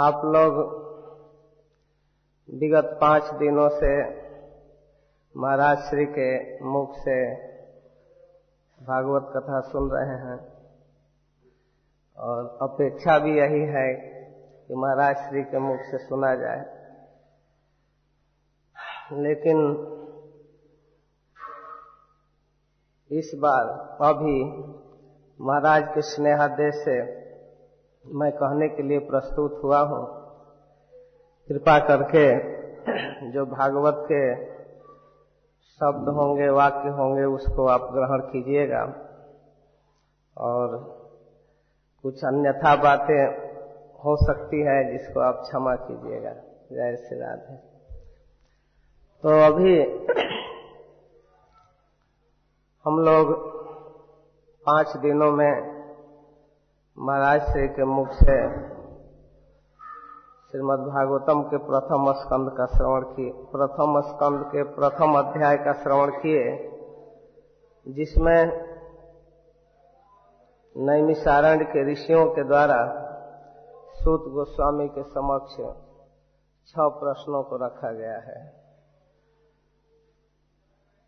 आप लोग विगत पाँच दिनों से महाराज श्री के मुख से भागवत कथा सुन रहे हैं और अपेक्षा भी यही है कि महाराज श्री के मुख से सुना जाए। लेकिन इस बार अभी महाराज के स्नेहादेश से मैं कहने के लिए प्रस्तुत हुआ हूँ। कृपा करके जो भागवत के शब्द होंगे, वाक्य होंगे, उसको आप ग्रहण कीजिएगा। और कुछ अन्यथा बातें हो सकती है, जिसको आप क्षमा कीजिएगा। जय श्री राधे। तो अभी हम लोग पाँच दिनों में महाराज श्री के मुख से श्रीमद् भागवतम के प्रथम स्कंद का श्रवण किए। प्रथम स्कंद के प्रथम अध्याय का श्रवण किए, जिसमें नैमिसारण्य के ऋषियों के द्वारा सूत गोस्वामी के समक्ष छह प्रश्नों को रखा गया है।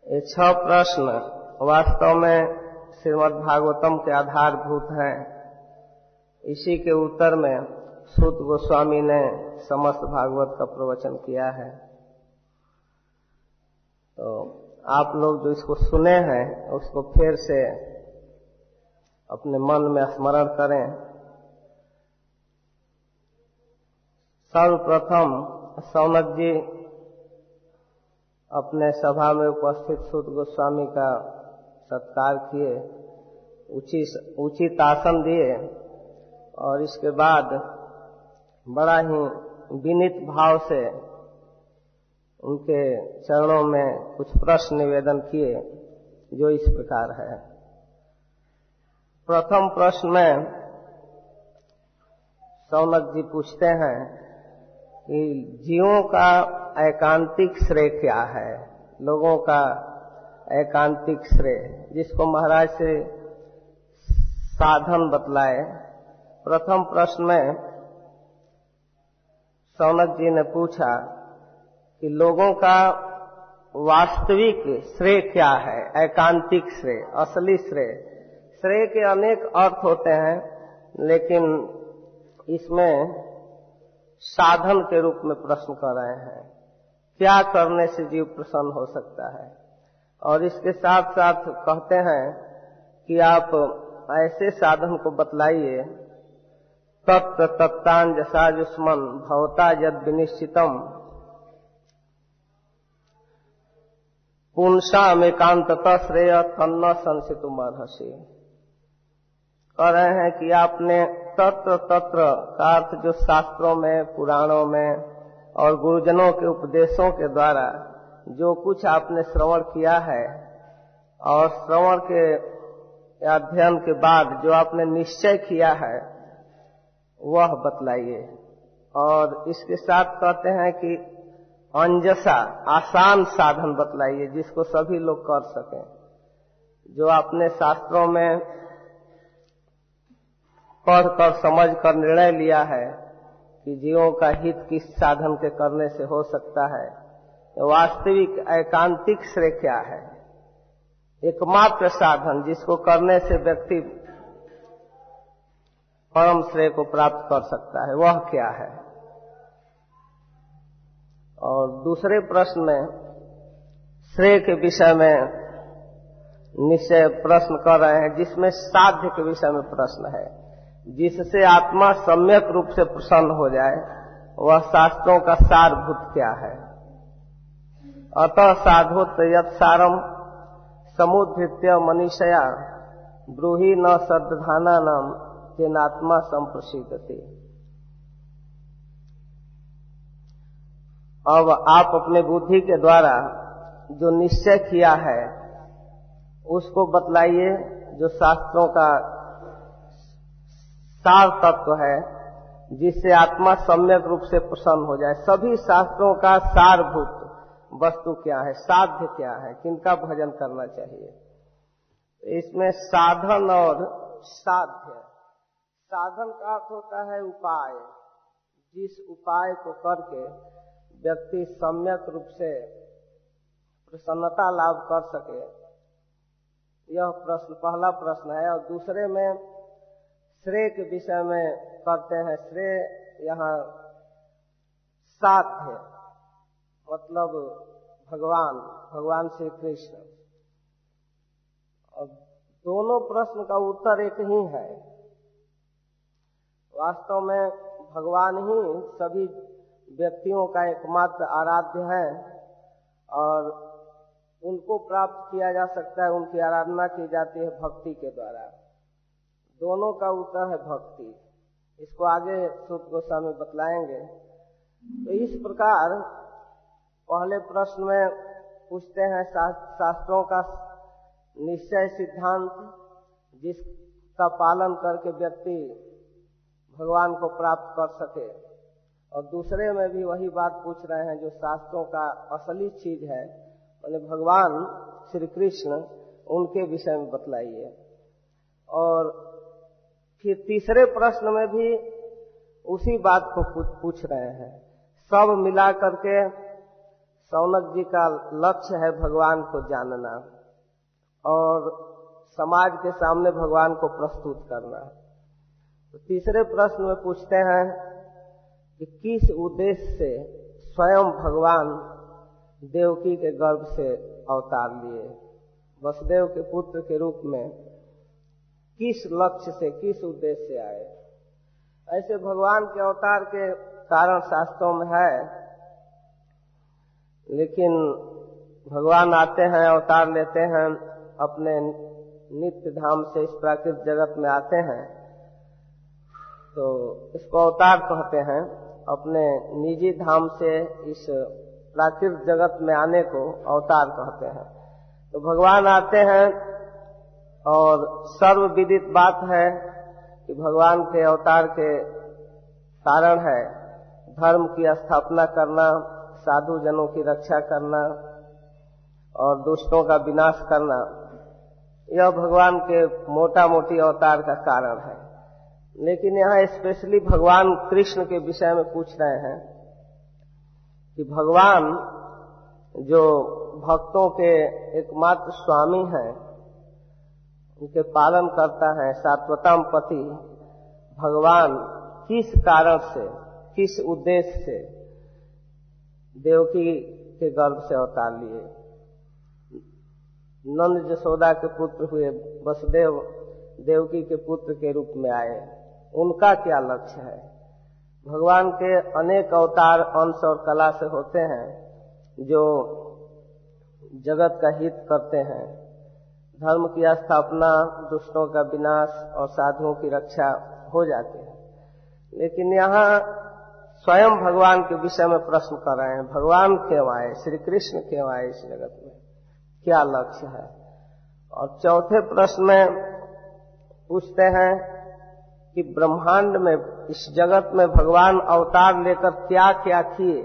ये छह प्रश्न वास्तव में श्रीमद् भागवतम के आधारभूत हैं। इसी के उत्तर में सुत गोस्वामी ने समस्त भागवत का प्रवचन किया है। तो आप लोग जो इसको सुने हैं, उसको फिर से अपने मन में स्मरण करें। सर्वप्रथम सौनक जी अपने सभा में उपस्थित सूत गोस्वामी का सत्कार किए, उचित आसन दिए। और इसके बाद बड़ा ही विनित भाव से उनके चरणों में कुछ प्रश्न निवेदन किए, जो इस प्रकार है। प्रथम प्रश्न में सौनक जी पूछते हैं कि जीवों का एकांतिक श्रेय क्या है? लोगों का एकांतिक श्रेय। जिसको महाराज से साधन बतलाए प्रथम प्रश्न में सौनक जी ने पूछा कि लोगों का वास्तविक श्रेय क्या है? एकांतिक श्रेय, असली श्रेय। श्रेय के अनेक अर्थ होते हैं, लेकिन इसमें साधन के रूप में प्रश्न कर रहे हैं। क्या करने से जीव प्रसन्न हो सकता है? और इसके साथ साथ कहते हैं कि आप ऐसे साधन को बतलाइए तत्व तत्तान जसा जुष्मन भवता यद विनिश्चितम पुंसा एकांत श्रेय तन्न संसित महर्षि। कह रहे हैं कि आपने तत्र तत्र का अर्थ जो शास्त्रों में, पुराणों में और गुरुजनों के उपदेशों के द्वारा जो कुछ आपने श्रवण किया है और श्रवण के अध्ययन के बाद जो आपने निश्चय किया है वह बतलाइए। और इसके साथ कहते हैं कि अंजसा, आसान साधन बतलाइए, जिसको सभी लोग कर सकें। जो अपने शास्त्रों में पढ़कर समझ कर निर्णय लिया है कि जीवों का हित किस साधन के करने से हो सकता है वास्तविक एकांतिक श्रेय क्या है? एकमात्र साधन जिसको करने से व्यक्ति परम श्रेय को प्राप्त कर सकता है। वह क्या है? और दूसरे प्रश्न में, श्रेय के विषय में निश्चय प्रश्न कर रहे हैं, जिसमें साध्य के विषय में प्रश्न है। जिससे आत्मा सम्यक रूप से प्रसन्न हो जाए, वह शास्त्रों का सारभूत क्या है? अतः साधु यत सारम मनीषया ब्रूही न श्रद्धाना नाम। तेनात्मा संप्रसिद्धते। अब आप अपने बुद्धि के द्वारा जो निश्चय किया है, उसको बतलाइए, जो शास्त्रों का सार तत्व है, जिससे आत्मा सम्यक रूप से प्रसन्न हो जाए। सभी शास्त्रों का सारभूत वस्तु क्या है, साध्य क्या है, किनका भजन करना चाहिए। इसमें साधन और साध्य। साधन का अर्थ होता है उपाय। जिस उपाय को करके व्यक्ति सम्यक रूप से प्रसन्नता लाभ कर सके, यह प्रश्न, पहला प्रश्न है। और दूसरे में श्रेय के विषय में करते हैं। श्रेय यहाँ साध्य मतलब भगवान भगवान श्री कृष्ण। और दोनों प्रश्न का उत्तर एक ही है। वास्तव में भगवान ही सभी व्यक्तियों का एकमात्र आराध्य है और उनको प्राप्त किया जा सकता है, उनकी आराधना की जाती है भक्ति के द्वारा। दोनों का उत्तर है भक्ति। इसको आगे सुत गोस्वामी बतलाएँगे। तो इस प्रकार पहले प्रश्न में पूछते हैं शास्त्रों का निश्चय सिद्धांत, जिसका पालन करके व्यक्ति भगवान को प्राप्त कर सके। और दूसरे में भी वही बात पूछ रहे हैं जो शास्त्रों का असली चीज़ है। मैंने भगवान श्री कृष्ण उनके विषय में बतलाइए। और फिर तीसरे प्रश्न में भी उसी बात को पूछ रहे हैं। सब मिला करके सौनक जी का लक्ष्य है भगवान को जानना और समाज के सामने भगवान को प्रस्तुत करना। तो तीसरे प्रश्न में पूछते हैं कि किस उद्देश्य से स्वयं भगवान देवकी के गर्भ से अवतार लिए? वसुदेव के पुत्र के रूप में किस लक्ष्य से, किस उद्देश्य से आए? ऐसे भगवान के अवतार के कारण शास्त्रों में है, लेकिन भगवान आते हैं, अवतार लेते हैं, अपने नित्य धाम से इस प्राकृतिक जगत में आते हैं। तो इसको अवतार कहते हैं। अपने निजी धाम से इस प्राकृतिक जगत में आने को अवतार कहते हैं। तो भगवान आते हैं और सर्व विदित बात है कि भगवान के अवतार के कारण है धर्म की स्थापना करना साधु जनों की रक्षा करना और दुष्टों का विनाश करना। यह भगवान के मोटा मोटी अवतार का कारण है। लेकिन यहाँ स्पेशली भगवान कृष्ण के विषय में पूछ रहे हैं कि भगवान जो भक्तों के एकमात्र स्वामी हैं, उनके पालन करता है सात्वतम पति, भगवान किस कारण से, किस उद्देश्य से देवकी के गर्भ से अवतार लिए? नंद जसोदा के पुत्र हुए, वसुदेव, देवकी के पुत्र के रूप में आए। उनका क्या लक्ष्य है? भगवान के अनेक अवतार अंश और कला से होते हैं, जो जगत का हित करते हैं। धर्म की स्थापना दुष्टों का विनाश और साधुओं की रक्षा हो जाती है। लेकिन यहाँ स्वयं भगवान के विषय में प्रश्न कर रहे हैं, भगवान क्यों आए श्री कृष्ण क्यों आए इस जगत में? क्या लक्ष्य है? और चौथे प्रश्न में पूछते हैं कि ब्रह्मांड में, इस जगत में भगवान अवतार लेकर क्या क्या किए?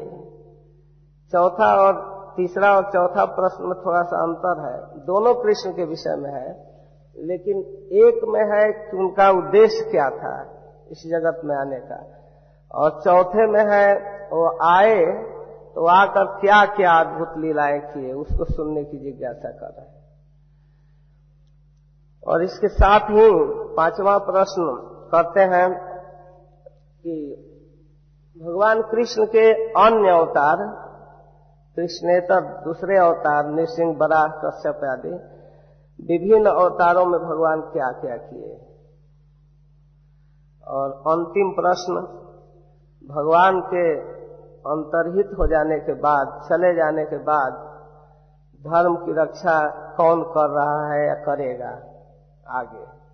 चौथा और तीसरा और चौथा प्रश्न में थोड़ा सा अंतर है। दोनों कृष्ण के विषय में है, लेकिन एक में है कि उनका उद्देश्य क्या था इस जगत में आने का। और चौथे में है, वो आए तो आकर क्या क्या अद्भुत लीलाएँ किए, उसको सुनने की जिज्ञासा कर रहे और इसके साथ ही पांचवा प्रश्न करते हैं कि भगवान कृष्ण के अन्य अवतार कृष्णेतर दूसरे अवतार, नृसिंह, बराह, कश्यप आदि विभिन्न अवतारों में भगवान क्या क्या किए। और अंतिम प्रश्न, भगवान के अंतर्हित हो जाने के बाद, चले जाने के बाद धर्म की रक्षा कौन कर रहा है या करेगा आगे?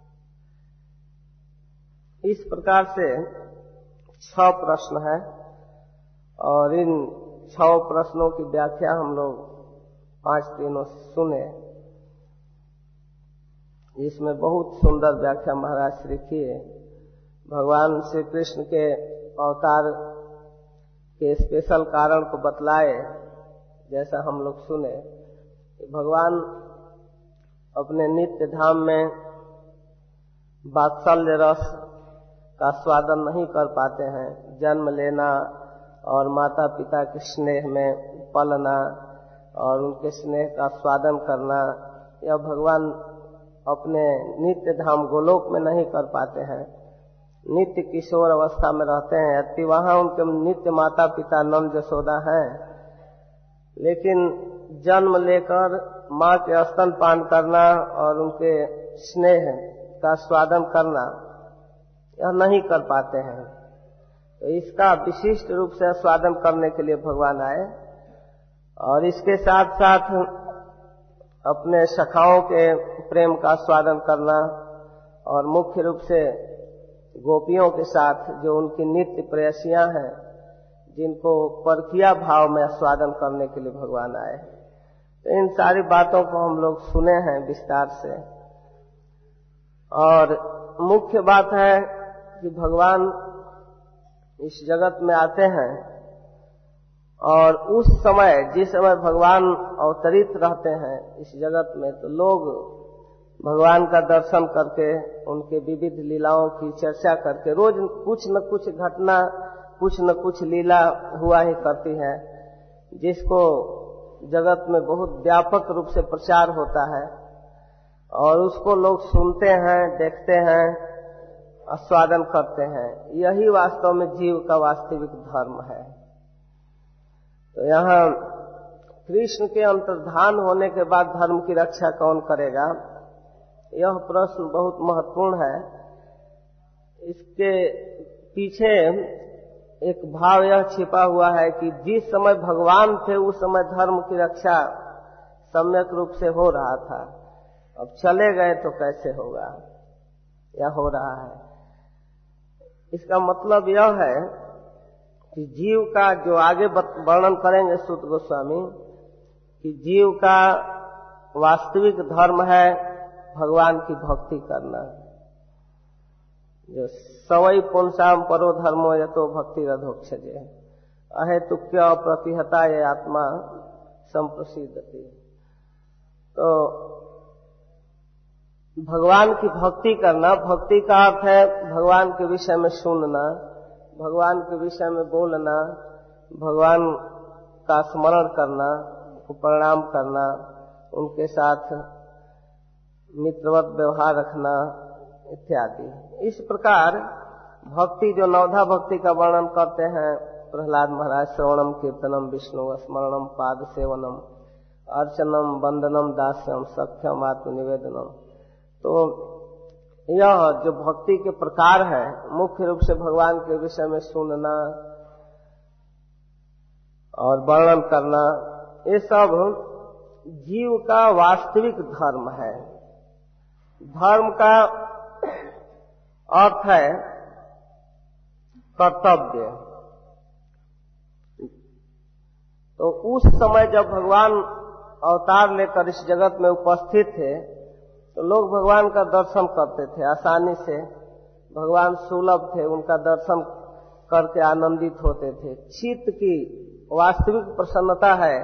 इस प्रकार से छह प्रश्न है और इन छह प्रश्नों की व्याख्या हम लोग पाँच दिनों सुने। इसमें बहुत सुंदर व्याख्या महाराज श्री किए। भगवान श्री कृष्ण के अवतार के स्पेशल कारण को बतलाए, जैसा हम लोग सुने। भगवान अपने नित्य धाम में बात्सल्य रस का स्वादन नहीं कर पाते हैं। जन्म लेना और माता पिता के स्नेह में पलना और उनके स्नेह का स्वादन करना, यह भगवान अपने नित्य धाम गोलोक में नहीं कर पाते हैं। नित्य किशोर अवस्था में रहते हैं। यदि वहाँ उनके नित्य माता पिता नंद जसोदा हैं। लेकिन जन्म लेकर माँ के स्तन पान करना और उनके स्नेह का स्वादन करना यह नहीं कर पाते हैं। तो इसका विशिष्ट रूप से स्वादन करने के लिए भगवान आए और इसके साथ साथ अपने सखाओं के प्रेम का स्वादन करना और मुख्य रूप से गोपियों के साथ जो उनकी नित्य प्रेयसियाँ हैं, जिनको परकिया भाव में स्वादन करने के लिए भगवान आए। तो इन सारी बातों को हम लोग सुने हैं विस्तार से। और मुख्य बात है कि भगवान इस जगत में आते हैं और उस समय, जिस समय भगवान अवतरित रहते हैं इस जगत में तो लोग भगवान का दर्शन करके, उनके विविध लीलाओं की चर्चा करके, रोज कुछ न कुछ घटना, कुछ न कुछ लीला हुआ ही करती है, जिसको जगत में बहुत व्यापक रूप से प्रचार होता है। और उसको लोग सुनते हैं, देखते हैं आस्वादन करते हैं। यही वास्तव में जीव का वास्तविक धर्म है। तो यहाँ कृष्ण के अंतर्धान होने के बाद धर्म की रक्षा कौन करेगा? यह प्रश्न बहुत महत्वपूर्ण है। इसके पीछे एक भाव यह छिपा हुआ है कि जिस समय भगवान थे, उस समय धर्म की रक्षा सम्यक रूप से हो रहा था। अब चले गए तो कैसे होगा? या हो रहा है? इसका मतलब यह है कि जीव का जो आगे वर्णन करेंगे सुत गोस्वामी, कि जीव का वास्तविक धर्म है भगवान की भक्ति करना। जो सवई पुनसाम परो धर्मो या तो भक्ति रधोक्षजे अहेतुक्य प्रतिहता ये आत्मा संप्रसिद्धति। तो भगवान की भक्ति करना, भक्ति का अर्थ है भगवान के विषय में सुनना, भगवान के विषय में बोलना, भगवान का स्मरण करना, उनको प्रणाम करना, उनके साथ मित्रवत व्यवहार रखना, इत्यादि। इस प्रकार भक्ति जो नवधा भक्ति का वर्णन करते हैं, प्रहलाद महाराज श्रवणम कीर्तनम विष्णु स्मरणम पाद सेवनम अर्चनम वंदनम दास्यम सख्यम आत्मनिवेदनम। तो यह जो भक्ति के प्रकार है, मुख्य रूप से भगवान के विषय में सुनना और वर्णन करना, ये सब जीव का वास्तविक धर्म है। धर्म का अर्थ है कर्तव्य। तो उस समय जब भगवान अवतार लेकर इस जगत में उपस्थित थे तो लोग भगवान का दर्शन करते थे, आसानी से। भगवान सुलभ थे, उनका दर्शन करके आनंदित होते थे। चित्त की वास्तविक प्रसन्नता है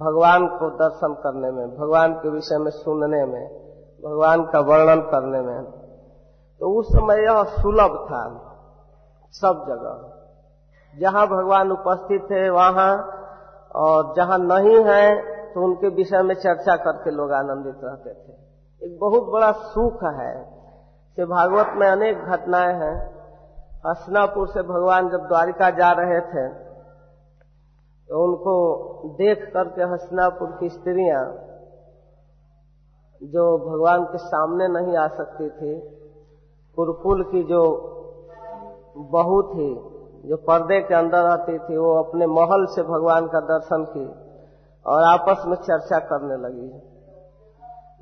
भगवान को दर्शन करने में, भगवान के विषय में सुनने में, भगवान का वर्णन करने में। तो उस समय यह सुलभ था, सब जगह। जहाँ भगवान उपस्थित थे, वहाँ, और जहाँ नहीं है तो उनके विषय में चर्चा करके लोग आनंदित रहते थे। एक बहुत बड़ा सुख है। कि भागवत में अनेक घटनाएँ हैं। हसनापुर से भगवान जब द्वारिका जा रहे थे तो उनको देख करके हसनापुर की स्त्रियाँ, जो भगवान के सामने नहीं आ सकती थी, कुरकुल की जो बहू थी, जो पर्दे के अंदर रहती थी, वो अपने महल से भगवान का दर्शन की और आपस में चर्चा करने लगी।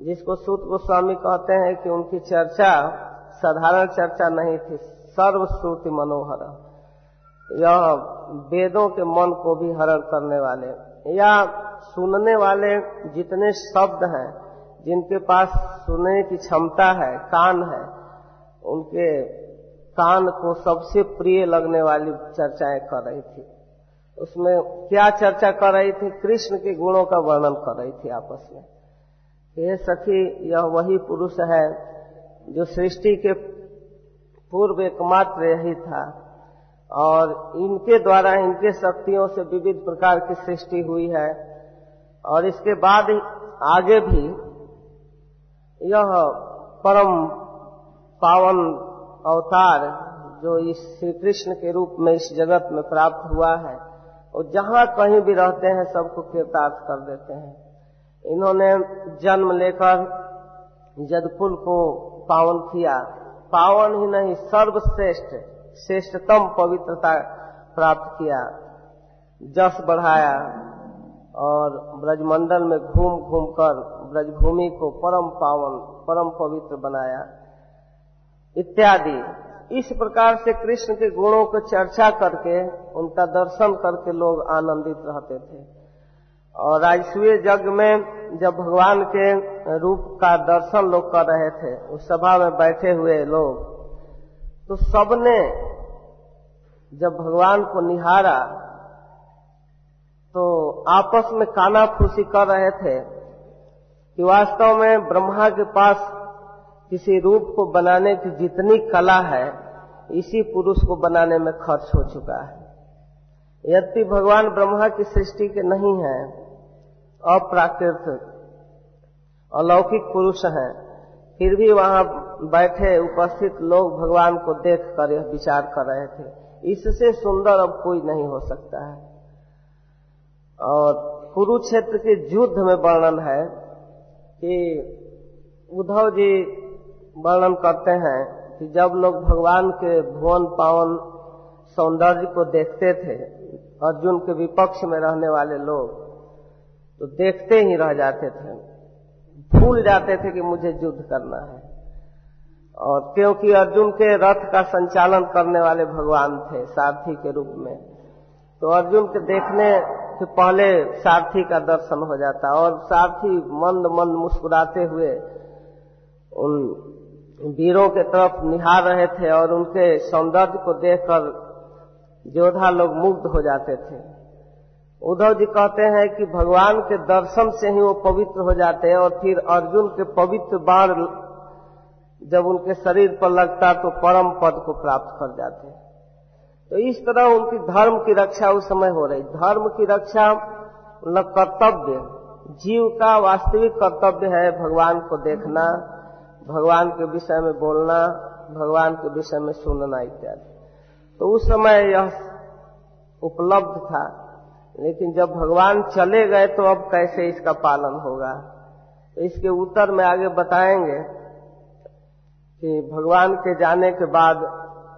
जिसको सूत गोस्वामी कहते हैं कि उनकी चर्चा साधारण चर्चा नहीं थी, सर्वश्रुति मनोहर। यह वेदों के मन को भी हरण करने वाले या सुनने वाले जितने शब्द हैं, जिनके पास सुनने की क्षमता है, कान है, उनके कान को सबसे प्रिय लगने वाली चर्चाएँ कर रही थी। उसमें क्या चर्चा कर रही थी? कृष्ण के गुणों का वर्णन कर रही थी आपस में। ये सखी, यह वही पुरुष है जो सृष्टि के पूर्व एकमात्र यही था और इनके द्वारा इनके शक्तियों से विविध प्रकार की सृष्टि हुई है। और इसके बाद आगे भी यह परम पावन अवतार जो इस श्री कृष्ण के रूप में इस जगत में प्राप्त हुआ है और जहाँ कहीं भी रहते हैं, सबको कृतार्थ कर देते हैं। इन्होंने जन्म लेकर जदपुर को पावन किया। पावन ही नहीं, सर्वश्रेष्ठ, श्रेष्ठतम पवित्रता प्राप्त किया। जस बढ़ाया और ब्रजमंडल में घूम घूम कर ब्रजभूमि को परम पावन, परम पवित्र बनाया। इत्यादि। इस प्रकार से कृष्ण के गुणों को चर्चा करके, उनका दर्शन करके लोग आनंदित रहते थे। और राजसूय जग में जब भगवान के रूप का दर्शन लोग कर रहे थे, उस सभा में बैठे हुए लोग तो सबने जब भगवान को निहारा तो आपस में काना फूसी कर रहे थे कि वास्तव में ब्रह्मा के पास किसी रूप को बनाने की जितनी कला है, इसी पुरुष को बनाने में खर्च हो चुका है। यद्यपि भगवान ब्रह्मा की सृष्टि के नहीं है अप्राकृत अलौकिक पुरुष हैं। फिर भी वहाँ बैठे उपस्थित लोग भगवान को देख कर यह विचार कर रहे थे। इससे सुंदर अब कोई नहीं हो सकता है। और कुरुक्षेत्र के युद्ध में वर्णन है कि उद्धव जी वर्णन करते हैं कि जब लोग भगवान के भुवन पावन सौंदर्य को देखते थे, अर्जुन के विपक्ष में रहने वाले लोग तो देखते ही रह जाते थे। भूल जाते थे कि मुझे युद्ध करना है। और क्योंकि अर्जुन के रथ का संचालन करने वाले भगवान थे, सारथी के रूप में। तो अर्जुन के देखने से पहले सारथी का दर्शन हो जाता और सारथी मंद मंद मुस्कुराते हुए उन वीरों के तरफ़ निहार रहे थे और उनके सौंदर्य को देखकर योद्धा लोग मुग्ध हो जाते थे। उद्धव जी कहते हैं कि भगवान के दर्शन से ही वो पवित्र हो जाते हैं और फिर अर्जुन के पवित्र बाण जब उनके शरीर पर लगता तो परम पद को प्राप्त कर जाते हैं। तो इस तरह उनकी धर्म की रक्षा उस समय हो रही। धर्म की रक्षा मतलब कर्तव्य। जीव का वास्तविक कर्तव्य है भगवान को देखना, भगवान के विषय में बोलना, भगवान के विषय में सुनना इत्यादि। तो उस समय यह उपलब्ध था। लेकिन जब भगवान चले गए तो अब कैसे इसका पालन होगा? तो इसके उत्तर में आगे बताएँगे कि भगवान के जाने के बाद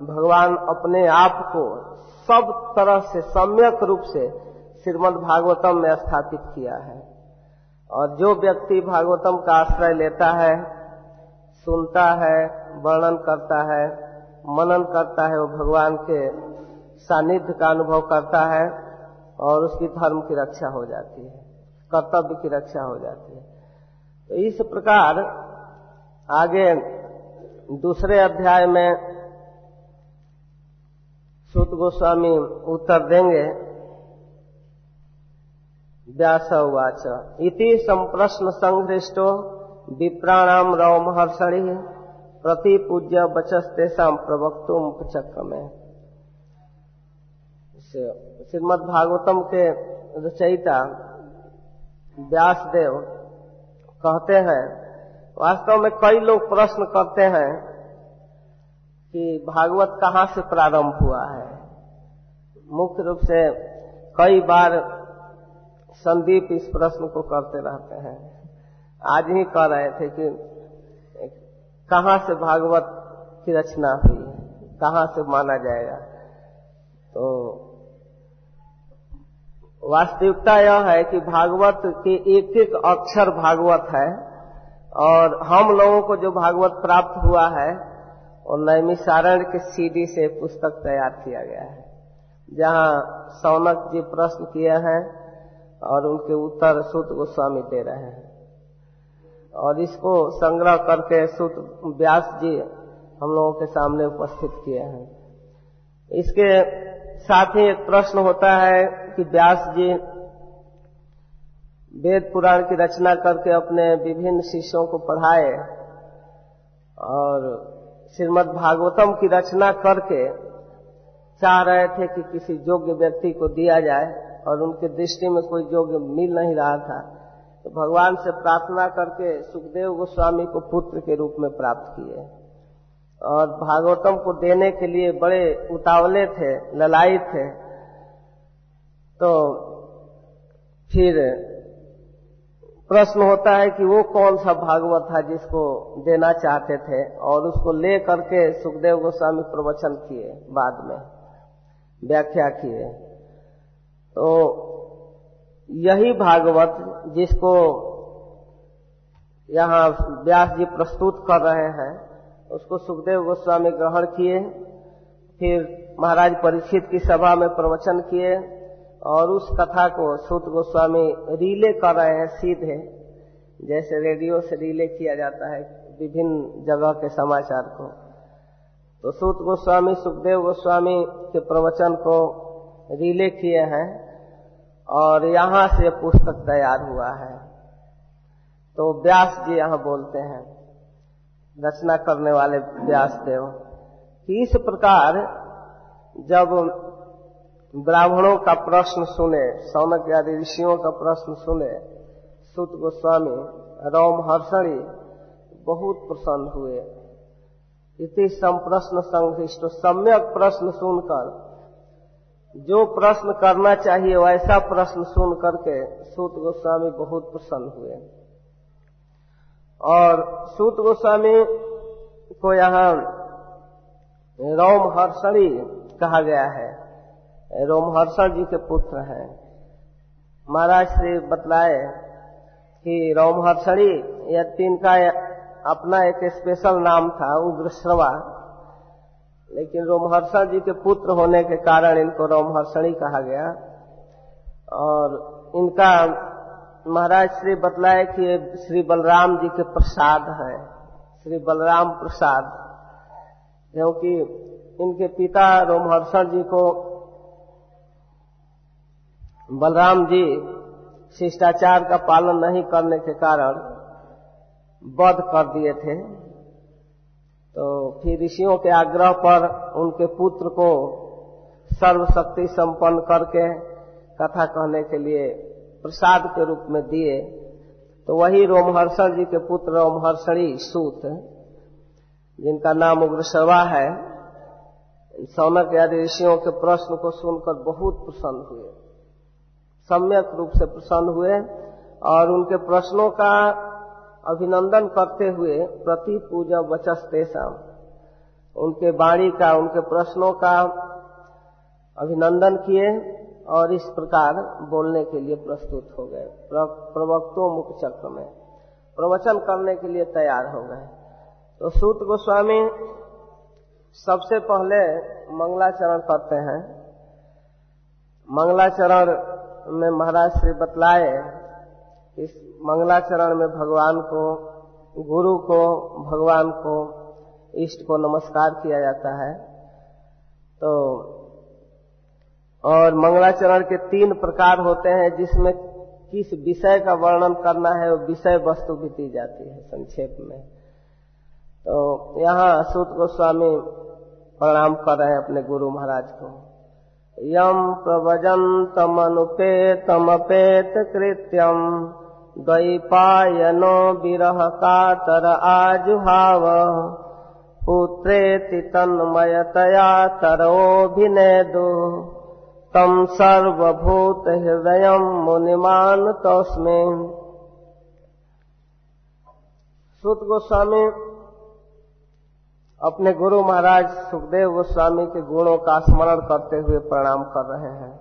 भगवान अपने आप को सब तरह से सम्यक रूप से श्रीमद भागवतम में स्थापित किया है। और जो व्यक्ति भागवतम का आश्रय लेता है, सुनता है, वर्णन करता है, मनन करता है, वो भगवान के सानिध्य का अनुभव करता है। और उसकी धर्म की रक्षा हो जाती है, कर्तव्य की रक्षा हो जाती है। तो इस प्रकार आगे दूसरे अध्याय में सुत गोस्वामी उत्तर देंगे। व्यास उवाच, इति संप्रश्न संघृष्टो विप्राणाम रव महर्षणि प्रति पूज्य बचस्तेषा प्रवक्तुम चक्र में श्रीमद भागवतम के रचयिता व्यास देव कहते हैं, वास्तव में कई लोग प्रश्न करते हैं कि भागवत कहाँ से प्रारंभ हुआ है। मुख्य रूप से कई बार संदीप इस प्रश्न को करते रहते हैं। आज ही कह रहे थे कि कहाँ से भागवत की रचना हुई, कहाँ से माना जाएगा। तो वास्तविकता यह है कि भागवत के एक एक अक्षर भागवत है, और हम लोगों को जो भागवत प्राप्त हुआ है और नैमिसारण के सीडी से पुस्तक तैयार किया गया है, जहाँ सौनक जी प्रश्न किए हैं और उनके उत्तर सुत गोस्वामी दे रहे हैं। और इसको संग्रह करके सुत व्यास जी हम लोगों के सामने उपस्थित किए हैं। इसके साथ ही एक प्रश्न होता है कि व्यास जी वेद पुराण की रचना करके अपने विभिन्न शिष्यों को पढ़ाए और श्रीमद् भागवतम की रचना करके चाह रहे थे कि किसी योग्य व्यक्ति को दिया जाए और उनके दृष्टि में कोई योग्य मिल नहीं रहा था। तो भगवान से प्रार्थना करके सुखदेव गोस्वामी को पुत्र के रूप में प्राप्त किए। और भागवतम को देने के लिए बड़े उतावले थे ललाई थे। तो फिर प्रश्न होता है कि वो कौन सा भागवत था जिसको देना चाहते थे और उसको ले करके सुखदेव गोस्वामी प्रवचन किए बाद में, व्याख्या किए। तो यही भागवत जिसको यहाँ व्यास जी प्रस्तुत कर रहे हैं, उसको सुखदेव गोस्वामी ग्रहण किए, फिर महाराज परीक्षित की सभा में प्रवचन किए और उस कथा को सूत गोस्वामी रीले कर रहे हैं सीधे। जैसे रेडियो से रिले किया जाता है विभिन्न जगह के समाचार को। तो सूत गोस्वामी, सुखदेव गोस्वामी के प्रवचन को रिले किए हैं और यहाँ से पुस्तक तैयार हुआ है। तो व्यास जी यहाँ बोलते हैं, रचना करने वाले व्यास देव कि इस प्रकार जब ब्राह्मणों का प्रश्न सुने सौनक आदि ऋषियों का प्रश्न सुने, सुत गोस्वामी, रोम हर्षणी बहुत प्रसन्न हुए। इति संप्रश्न संघिष्ट, सम्यक प्रश्न सुनकर, जो प्रश्न करना चाहिए वैसा प्रश्न सुन करके सूत गोस्वामी बहुत प्रसन्न हुए। और सूत गोस्वामी को यहाँ रोम हर्षणी कहा गया है। रोमहर्षण जी के पुत्र हैं। महाराज श्री बतलाए कि रोमहर्षणी तीन का अपना एक स्पेशल नाम था उग्रश्रवा लेकिन रोमहर्षण जी के पुत्र होने के कारण इनको रोमहर्षणी कहा गया। और इनका महाराज श्री बतलाए कि श्री बलराम जी के प्रसाद है, श्री बलराम प्रसाद। क्योंकि इनके पिता रोमहर्षण जी को बलराम जी शिष्टाचार का पालन नहीं करने के कारण वध कर दिए थे। तो फिर ऋषियों के आग्रह पर उनके पुत्र को सर्वशक्ति संपन्न करके कथा कहने के लिए प्रसाद के रूप में दिए। तो वही रोमहर्षण जी के पुत्र रोमहर्षणी सूत, जिनका नाम उग्रसवा है, सौनक आदि ऋषियों के प्रश्न को सुनकर बहुत प्रसन्न हुए। सम्यक रूप से प्रसन्न हुए और उनके प्रश्नों का अभिनंदन करते हुए प्रति पूजा वचस तेषाम उनके वाणी का, उनके प्रश्नों का अभिनंदन किए और इस प्रकार बोलने के लिए प्रस्तुत हो गए। प्रवक्तों मुख चक्र में। प्रवचन करने के लिए तैयार हो गए। तो सूत गोस्वामी सबसे पहले मंगलाचरण करते हैं। मंगलाचरण में महाराज श्री बतलाए इस मंगलाचरण में भगवान को, गुरु को, भगवान को, इष्ट को नमस्कार किया जाता है। तो और मंगलाचरण के तीन प्रकार होते हैं जिसमें किस विषय का वर्णन करना है, वो विषय वस्तु भी दी जाती है संक्षेप में। तो यहाँ सूत गोस्वामी प्रणाम कर रहे हैं अपने गुरु महाराज को। यम प्रवजन्तमनुपेतमपेत कृत्यम द्वैपायनो विरह कातर आजुहाव। पुत्रेति तन्मयतया तरोभिनेदु तम सर्वभूत हृदय मुनिमान सुत गोस्वामी अपने गुरु महाराज सुखदेव गोस्वामी के गुणों का स्मरण करते हुए प्रणाम कर रहे हैं।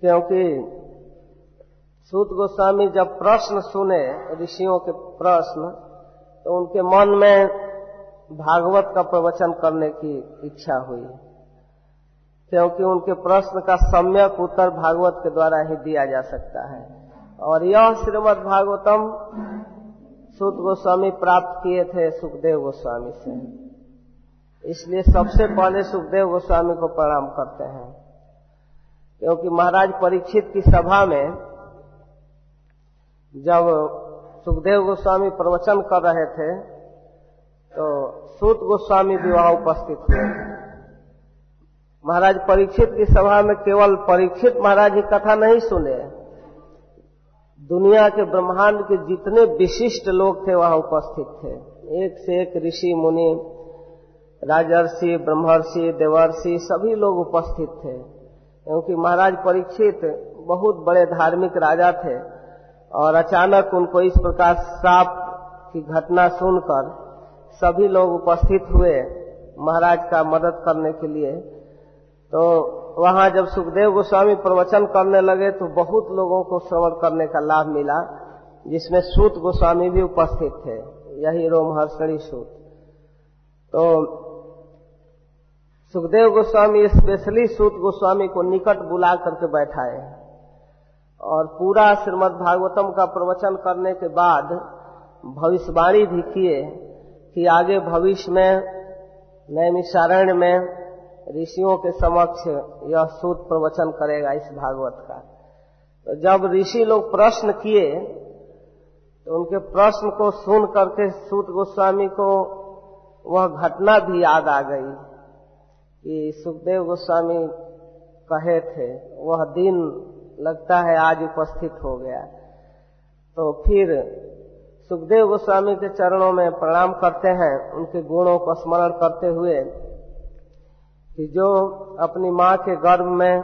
क्योंकि सूत गोस्वामी जब प्रश्न सुने ऋषियों के प्रश्न तो उनके मन में भागवत का प्रवचन करने की इच्छा हुई। क्योंकि उनके प्रश्न का सम्यक उत्तर भागवत के द्वारा ही दिया जा सकता है। और यह श्रीमद भागवतम सूत गोस्वामी प्राप्त किए थे सुखदेव गोस्वामी से। इसलिए सबसे पहले सुखदेव गोस्वामी को प्रणाम करते हैं। क्योंकि महाराज परीक्षित की सभा में जब सुखदेव गोस्वामी प्रवचन कर रहे थे तो सूत गोस्वामी भी वहाँ उपस्थित हुए। महाराज परीक्षित की सभा में केवल परीक्षित महाराज की कथा नहीं सुने दुनिया के ब्रह्मांड के जितने विशिष्ट लोग थे, वहाँ उपस्थित थे। एक से एक ऋषि, मुनि, राजर्षि, ब्रह्मर्षि, देवर्षि, सभी लोग उपस्थित थे। क्योंकि महाराज परीक्षित बहुत बड़े धार्मिक राजा थे और अचानक उनको इस प्रकार साप की घटना सुनकर सभी लोग उपस्थित हुए महाराज का मदद करने के लिए। तो वहाँ जब सुखदेव गोस्वामी प्रवचन करने लगे तो बहुत लोगों को श्रवण करने का लाभ मिला, जिसमें सूत गोस्वामी भी उपस्थित थे। यही रोमहर्षणी सूत। तो सुखदेव गोस्वामी स्पेशली सूत गोस्वामी को निकट बुला करके बैठाए और पूरा श्रीमद् भागवतम का प्रवचन करने के बाद भविष्यवाणी भी किए कि आगे भविष्य में, नैमिषारण्य में ऋषियों के समक्ष यह सूत प्रवचन करेगा इस भागवत का। तो जब ऋषि लोग प्रश्न किए तो उनके प्रश्न को सुन करके सूत गोस्वामी को वह घटना भी याद आ गई कि सुखदेव गोस्वामी कहे थे, वह दिन लगता है आज उपस्थित हो गया। तो फिर सुखदेव गोस्वामी के चरणों में प्रणाम करते हैं, उनके गुणों को स्मरण करते हुए कि जो अपनी माँ के गर्भ में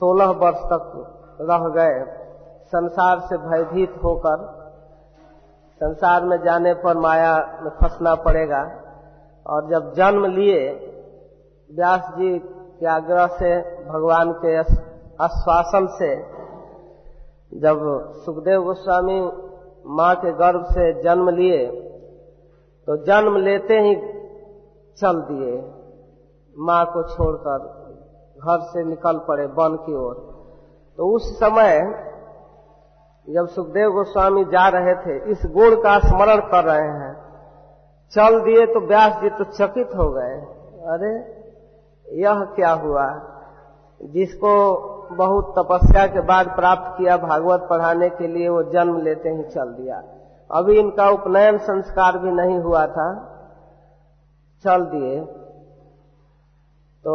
सोलह वर्ष तक रह गए, संसार से भयभीत होकर, संसार में जाने पर माया में फंसना पड़ेगा। और जब जन्म लिए, व्यास जी के आग्रह से, भगवान के आश्वासन से, जब सुखदेव गोस्वामी माँ के गर्भ से जन्म लिए तो जन्म लेते ही चल दिए। माँ को छोड़कर घर से निकल पड़े वन की ओर। तो उस समय जब सुखदेव गोस्वामी जा रहे थे, इस गुण का स्मरण कर रहे हैं। चल दिए तो व्यास जी तो चकित हो गए। अरे, यह क्या हुआ? जिसको बहुत तपस्या के बाद प्राप्त किया भागवत पढ़ाने के लिए, वो जन्म लेते ही चल दिया। अभी इनका उपनयन संस्कार भी नहीं हुआ था। चल दिए। तो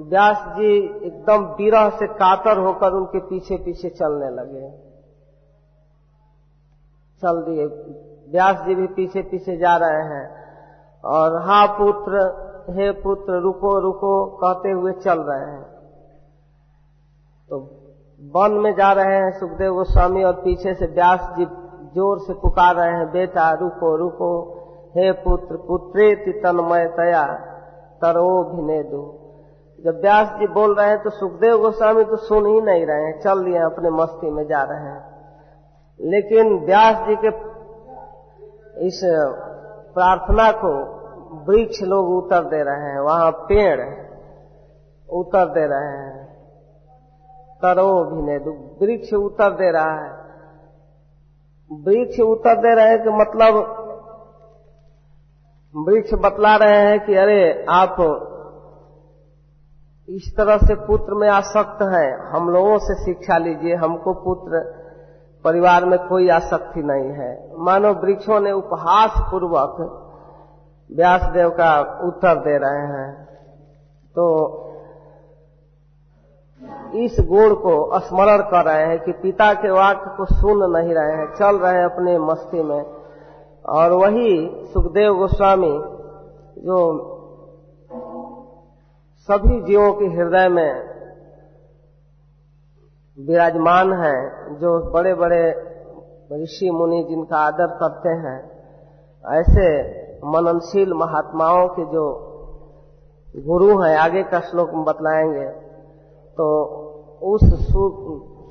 व्यास जी एकदम विरह से कातर होकर उनके पीछे पीछे चलने लगे। चल दिए। व्यास जी भी पीछे पीछे जा रहे हैं। और हा पुत्र, हे पुत्र, रुको रुको, कहते हुए चल रहे हैं। तो वन में जा रहे हैं सुखदेव गोस्वामी और पीछे से व्यास जी ज़ोर से पुकार रहे हैं, बेटा, रुको रुको, हे पुत्र पुत्रे तन्मय तया। तरो भिने दो जब व्यास जी बोल रहे हैं तो सुखदेव गोस्वामी तो सुन ही नहीं रहे हैं, चल दिए अपने मस्ती में जा रहे हैं। लेकिन व्यास जी के इस प्रार्थना को वृक्ष लोग उतर दे रहे हैं, वहाँ पेड़ उतर दे रहे हैं। तरो भिने दो वृक्ष उतर दे रहा है। वृक्ष उत्तर दे रहे हैं कि मतलब वृक्ष बतला रहे हैं कि अरे, आप इस तरह से पुत्र में आसक्त हैं। हम लोगों से शिक्षा लीजिए, हमको पुत्र, परिवार में कोई आसक्ति नहीं है। मानो वृक्षों ने उपहास पूर्वक व्यासदेव का उत्तर दे रहे हैं। तो इस गुण को स्मरण कर रहे हैं कि पिता के वाक्य को सुन नहीं रहे हैं, चल रहे हैं अपने मस्ती में। और वही सुखदेव गोस्वामी जो सभी जीवों के हृदय में विराजमान है, जो बड़े बड़े ऋषि मुनि जिनका आदर करते हैं, ऐसे मननशील महात्माओं के जो गुरु हैं, आगे का श्लोक में बतलाएँगे। तो उस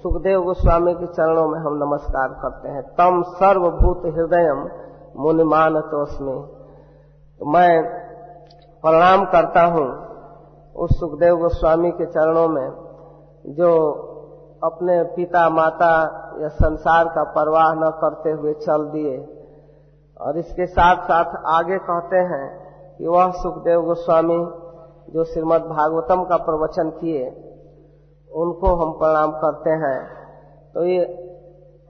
सुखदेव गोस्वामी के चरणों में हम नमस्कार करते हैं। तम सर्वभूत हृदयम मुनिमान तोस्मी तो मैं प्रणाम करता हूँ उस सुखदेव गोस्वामी के चरणों में, जो अपने पिता, माता या संसार का परवाह न करते हुए चल दिए। और इसके साथ साथ आगे कहते हैं कि वह सुखदेव गोस्वामी जो श्रीमद् भागवतम का प्रवचन किए, उनको हम प्रणाम करते हैं। तो ये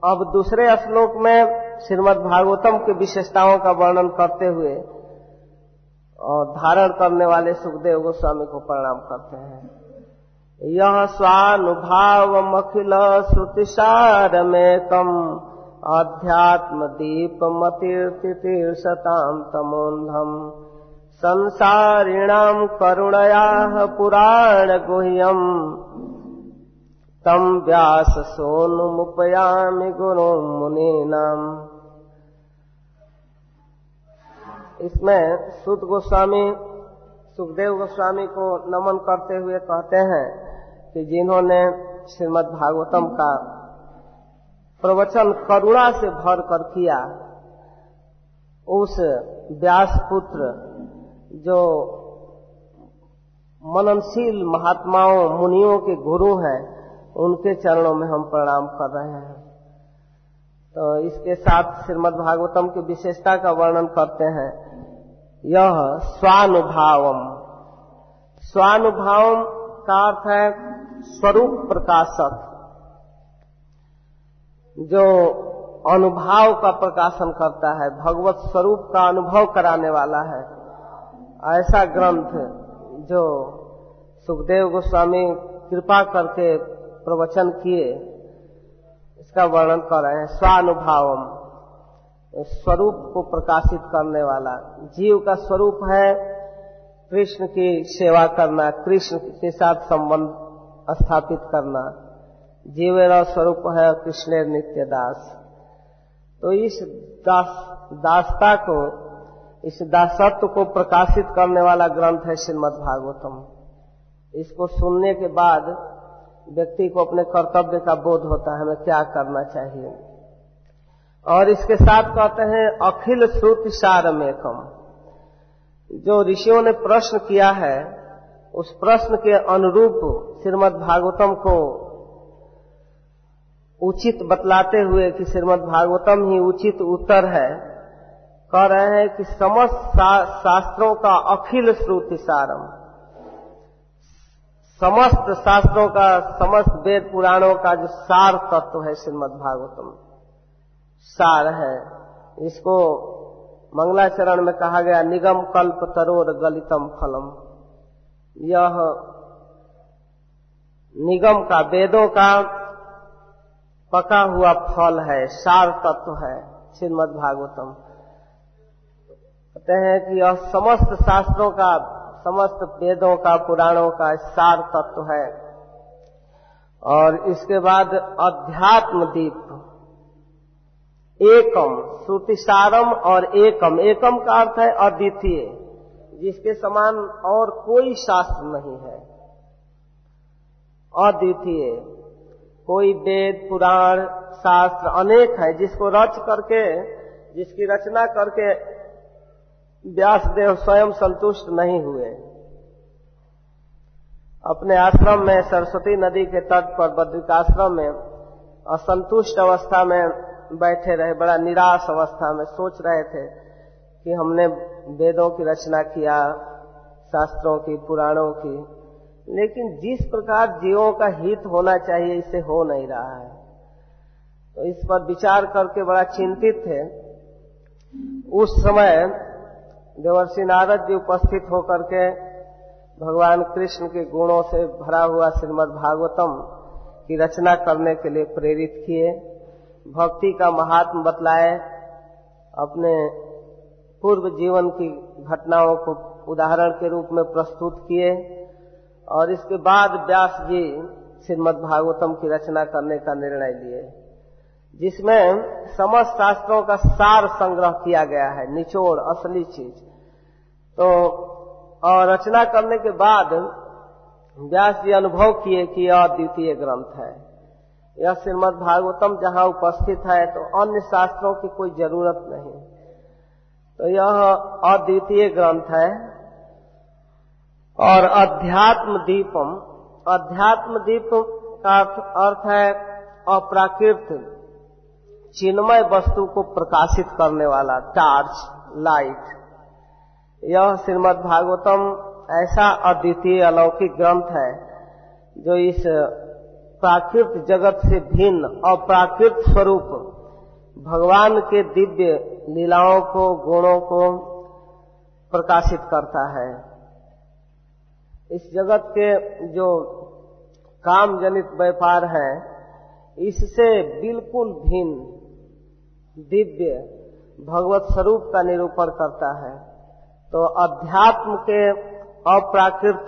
अब दूसरे श्लोक में श्रीमद् भागवतम की विशेषताओं का वर्णन करते हुए और धारण करने वाले सुखदेव गोस्वामी को प्रणाम करते हैं। यह स्वानुभाव अखिल श्रुतिसारमेकम अध्यात्म दीप मतीर्तितीर्षताम तमोन्धम संसारिणाम करुणया पुराण गुह्यम तम व्यास सोनुमुपयामि गुरु मुनीनाम। इसमें सुद गोस्वामी, सुखदेव गोस्वामी को नमन करते हुए कहते हैं कि जिन्होंने श्रीमद् भागवतम का प्रवचन करुणा से भर कर किया, उस व्यास पुत्र जो मननशील महात्माओं, मुनियों के गुरु हैं, उनके चरणों में हम प्रणाम कर रहे हैं। तो इसके साथ श्रीमद् भागवतम की विशेषता का वर्णन करते हैं। यह स्वानुभावम। स्वानुभावम का अर्थ है स्वरूप प्रकाशक। जो अनुभाव का प्रकाशन करता है, भगवत स्वरूप का अनुभव कराने वाला है। ऐसा ग्रंथ जो सुखदेव गोस्वामी कृपा करके प्रवचन किए, इसका वर्णन कर रहे हैं, स्वानुभावम। स्वरूप को प्रकाशित करने वाला। जीव का स्वरूप है कृष्ण की सेवा करना, कृष्ण के साथ संबंध स्थापित करना। जीवेर स्वरूप है कृष्ण नित्य दास। तो इस दास, दासता को, इस दासत्व को प्रकाशित करने वाला ग्रंथ है श्रीमद् भागवतम। इसको सुनने के बाद व्यक्ति को अपने कर्तव्य का बोध होता है, हमें क्या करना चाहिए? और इसके साथ कहते हैं, अखिल श्रुति सारमेकम। जो ऋषियों ने प्रश्न किया है, उस प्रश्न के अनुरूप श्रीमद् भागवतम को उचित बतलाते हुए कि श्रीमद् भागवतम ही उचित उत्तर है, कह रहे हैं कि समस्त शास्त्रों का अखिल श्रुति सारम। समस्त शास्त्रों का, समस्त वेद पुराणों का जो सार तत्व है श्रीमद् भागवतम। सार है। इसको मंगलाचरण में कहा गया, निगम कल्प तरोर गलितम फलम। यह निगम का, वेदों का पका हुआ फल है, सार तत्व है, श्रीमद् भागवतम। कहते हैं कि यह समस्त शास्त्रों का, समस्त वेदों का, पुराणों का सार तत्व है। और इसके बाद अध्यात्म दीप। एकम, श्रुतिसारम और एकम। एकम का अर्थ है अद्वितीय, जिसके समान और कोई शास्त्र नहीं है। अद्वितीय, कोई वेद, पुराण, शास्त्र अनेक है, जिसको रच करके, जिसकी रचना करके व्यासदेव स्वयं संतुष्ट नहीं हुए। अपने आश्रम में सरस्वती नदी के तट पर बद्रिकाश्रम में असंतुष्ट अवस्था में बैठे रहे, बड़ा निराश अवस्था में सोच रहे थे कि हमने वेदों की रचना किया, शास्त्रों की, पुराणों की। लेकिन जिस प्रकार जीवों का हित होना चाहिए, इसे हो नहीं रहा है। तो इस पर विचार करके बड़ा चिंतित थे। उस समय देवर्षि नारद जी उपस्थित होकर के भगवान कृष्ण के गुणों से भरा हुआ श्रीमद् भागवतम की रचना करने के लिए प्रेरित किए। भक्ति का महात्म बतलाए अपने पूर्व जीवन की घटनाओं को उदाहरण के रूप में प्रस्तुत किए और इसके बाद व्यास जी श्रीमद् भागवतम की रचना करने का निर्णय लिए, जिसमें समस्त शास्त्रों का सार संग्रह किया गया है, निचोड़, असली चीज़। तो और रचना करने के बाद व्यास जी अनुभव किए कि यह द्वितीय ग्रंथ है। यह श्रीमद भागवतम जहाँ उपस्थित है तो अन्य शास्त्रों की कोई ज़रूरत नहीं। तो यह अद्वितीय ग्रंथ है। और अध्यात्म दीपम, अध्यात्म दीप का अर्थ है अप्राकृत, चिन्मय वस्तु को प्रकाशित करने वाला टार्च लाइट यह श्रीमद भागवतम ऐसा अद्वितीय अलौकिक ग्रंथ है, जो इस प्राकृत जगत से भिन्न, अप्राकृत स्वरूप। भगवान के दिव्य लीलाओं को, गुणों को प्रकाशित करता है। इस जगत के जो काम जनित व्यापार है, इससे बिल्कुल भिन्न, दिव्य, भगवत स्वरूप का निरूपण करता है। तो अध्यात्म के अप्राकृत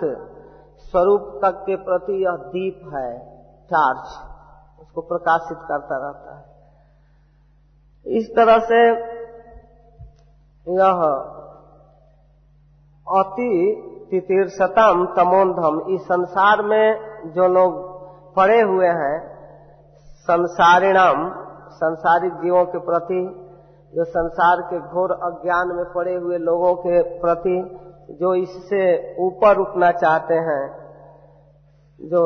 स्वरूप तक के प्रति यह दीप है। चार्ज उसको प्रकाशित करता रहता है। इस तरह से यह अति तितीर्षतम तमोन्धम, इस संसार में जो लोग पड़े हुए हैं, संसारिणाम, संसारिक जीवों के प्रति, जो संसार के घोर अज्ञान में पड़े हुए लोगों के प्रति, जो इससे ऊपर उठना चाहते हैं, जो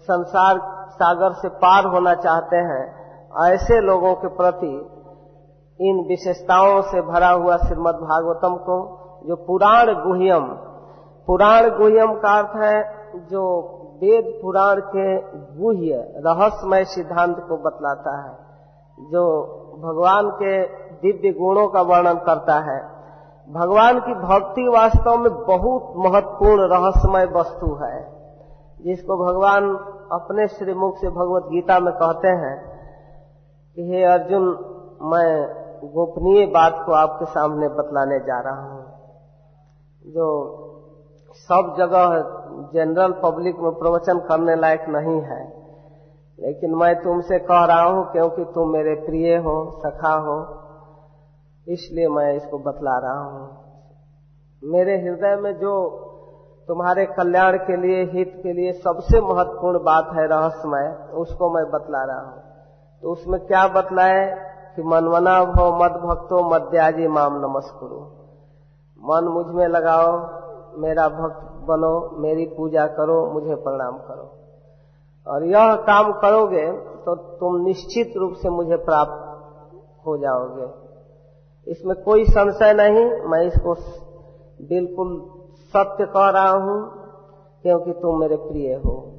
संसार सागर से पार होना चाहते हैं, ऐसे लोगों के प्रति इन विशेषताओं से भरा हुआ श्रीमद भागवतम को, जो पुराण गुह्यम पुराण गुह्यम का अर्थ है, जो वेद पुराण के गुह्य, रहस्यमय सिद्धांत को बतलाता है, जो भगवान के दिव्य गुणों का वर्णन करता है। भगवान की भक्ति वास्तव में बहुत महत्वपूर्ण रहस्यमय वस्तु है। जिसको भगवान अपने श्रीमुख से भगवत गीता में कहते हैं कि, हे अर्जुन, मैं गोपनीय बात को आपके सामने बतलाने जा रहा हूँ। जो सब जगह जनरल पब्लिक में प्रवचन करने लायक नहीं है। लेकिन मैं तुमसे कह रहा हूँ, क्योंकि तुम मेरे प्रिय हो, सखा हो, इसलिए मैं इसको बतला रहा हूँ। मेरे हृदय में जो तुम्हारे कल्याण के लिए, हित के लिए सबसे महत्वपूर्ण बात है रहस्यमय उसको मैं बतला रहा हूँ। तो उसमें क्या बतलाए? कि मनमना भो मद भक्तो मध्याजी माम नमस्कुरु। मन मुझमें लगाओ, मेरा भक्त बनो, मेरी पूजा करो, मुझे प्रणाम करो। और यह काम करोगे तो तुम निश्चित रूप से मुझे प्राप्त हो जाओगे। इसमें कोई संशय नहीं, मैं इसको बिल्कुल सत्य कह रहा हूँ, क्योंकि तुम मेरे प्रिय हो।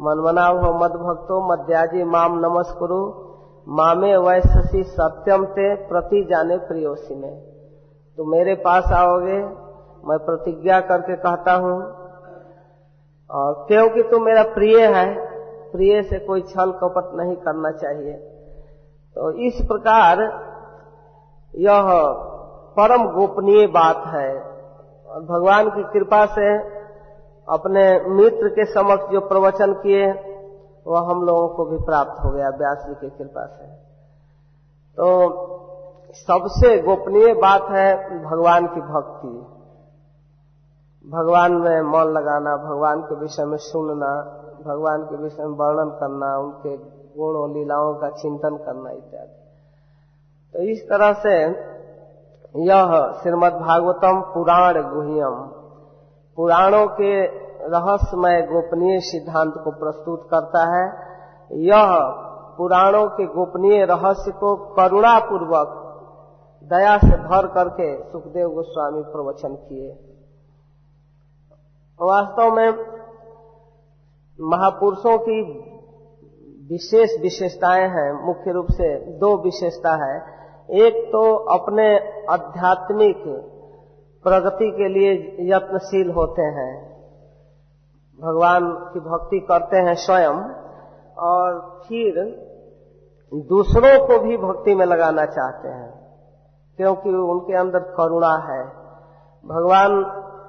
मनमना हो मद भक्तो, मध्याजी माम नमस्कुरु। मामे वैश्य सत्यम ते प्रति जाने प्रियोसी में। तो मेरे पास आओगे, मैं प्रतिज्ञा करके कहता हूँ। और क्योंकि तुम मेरा प्रिय है, प्रिय से कोई छल कपट नहीं करना चाहिए। तो इस प्रकार यह परम गोपनीय बात है। और भगवान की कृपा से अपने मित्र के समक्ष जो प्रवचन किए, वह हम लोगों को भी प्राप्त हो गया व्यास जी की कृपा से। तो सबसे गोपनीय बात है भगवान की भक्ति। भगवान में मन लगाना, भगवान के विषय में सुनना, भगवान के विषय में वर्णन करना, उनके गुणों, लीलाओं का चिंतन करना इत्यादि। तो इस तरह से यह श्रीमद् भागवतम पुराण गुह्यम। पुराणों के रहस्यमय गोपनीय सिद्धांत को प्रस्तुत करता है। यह पुराणों के गोपनीय रहस्य को करुणापूर्वक दया से भर करके सुखदेव गोस्वामी प्रवचन किए। वास्तव में महापुरुषों की विशेष विशेषताएँ हैं। मुख्य रूप से दो विशेषता है। एक तो अपने आध्यात्मिक प्रगति के लिए यत्नशील होते हैं। भगवान की भक्ति करते हैं स्वयं, और फिर दूसरों को भी भक्ति में लगाना चाहते हैं, क्योंकि उनके अंदर करुणा है। भगवान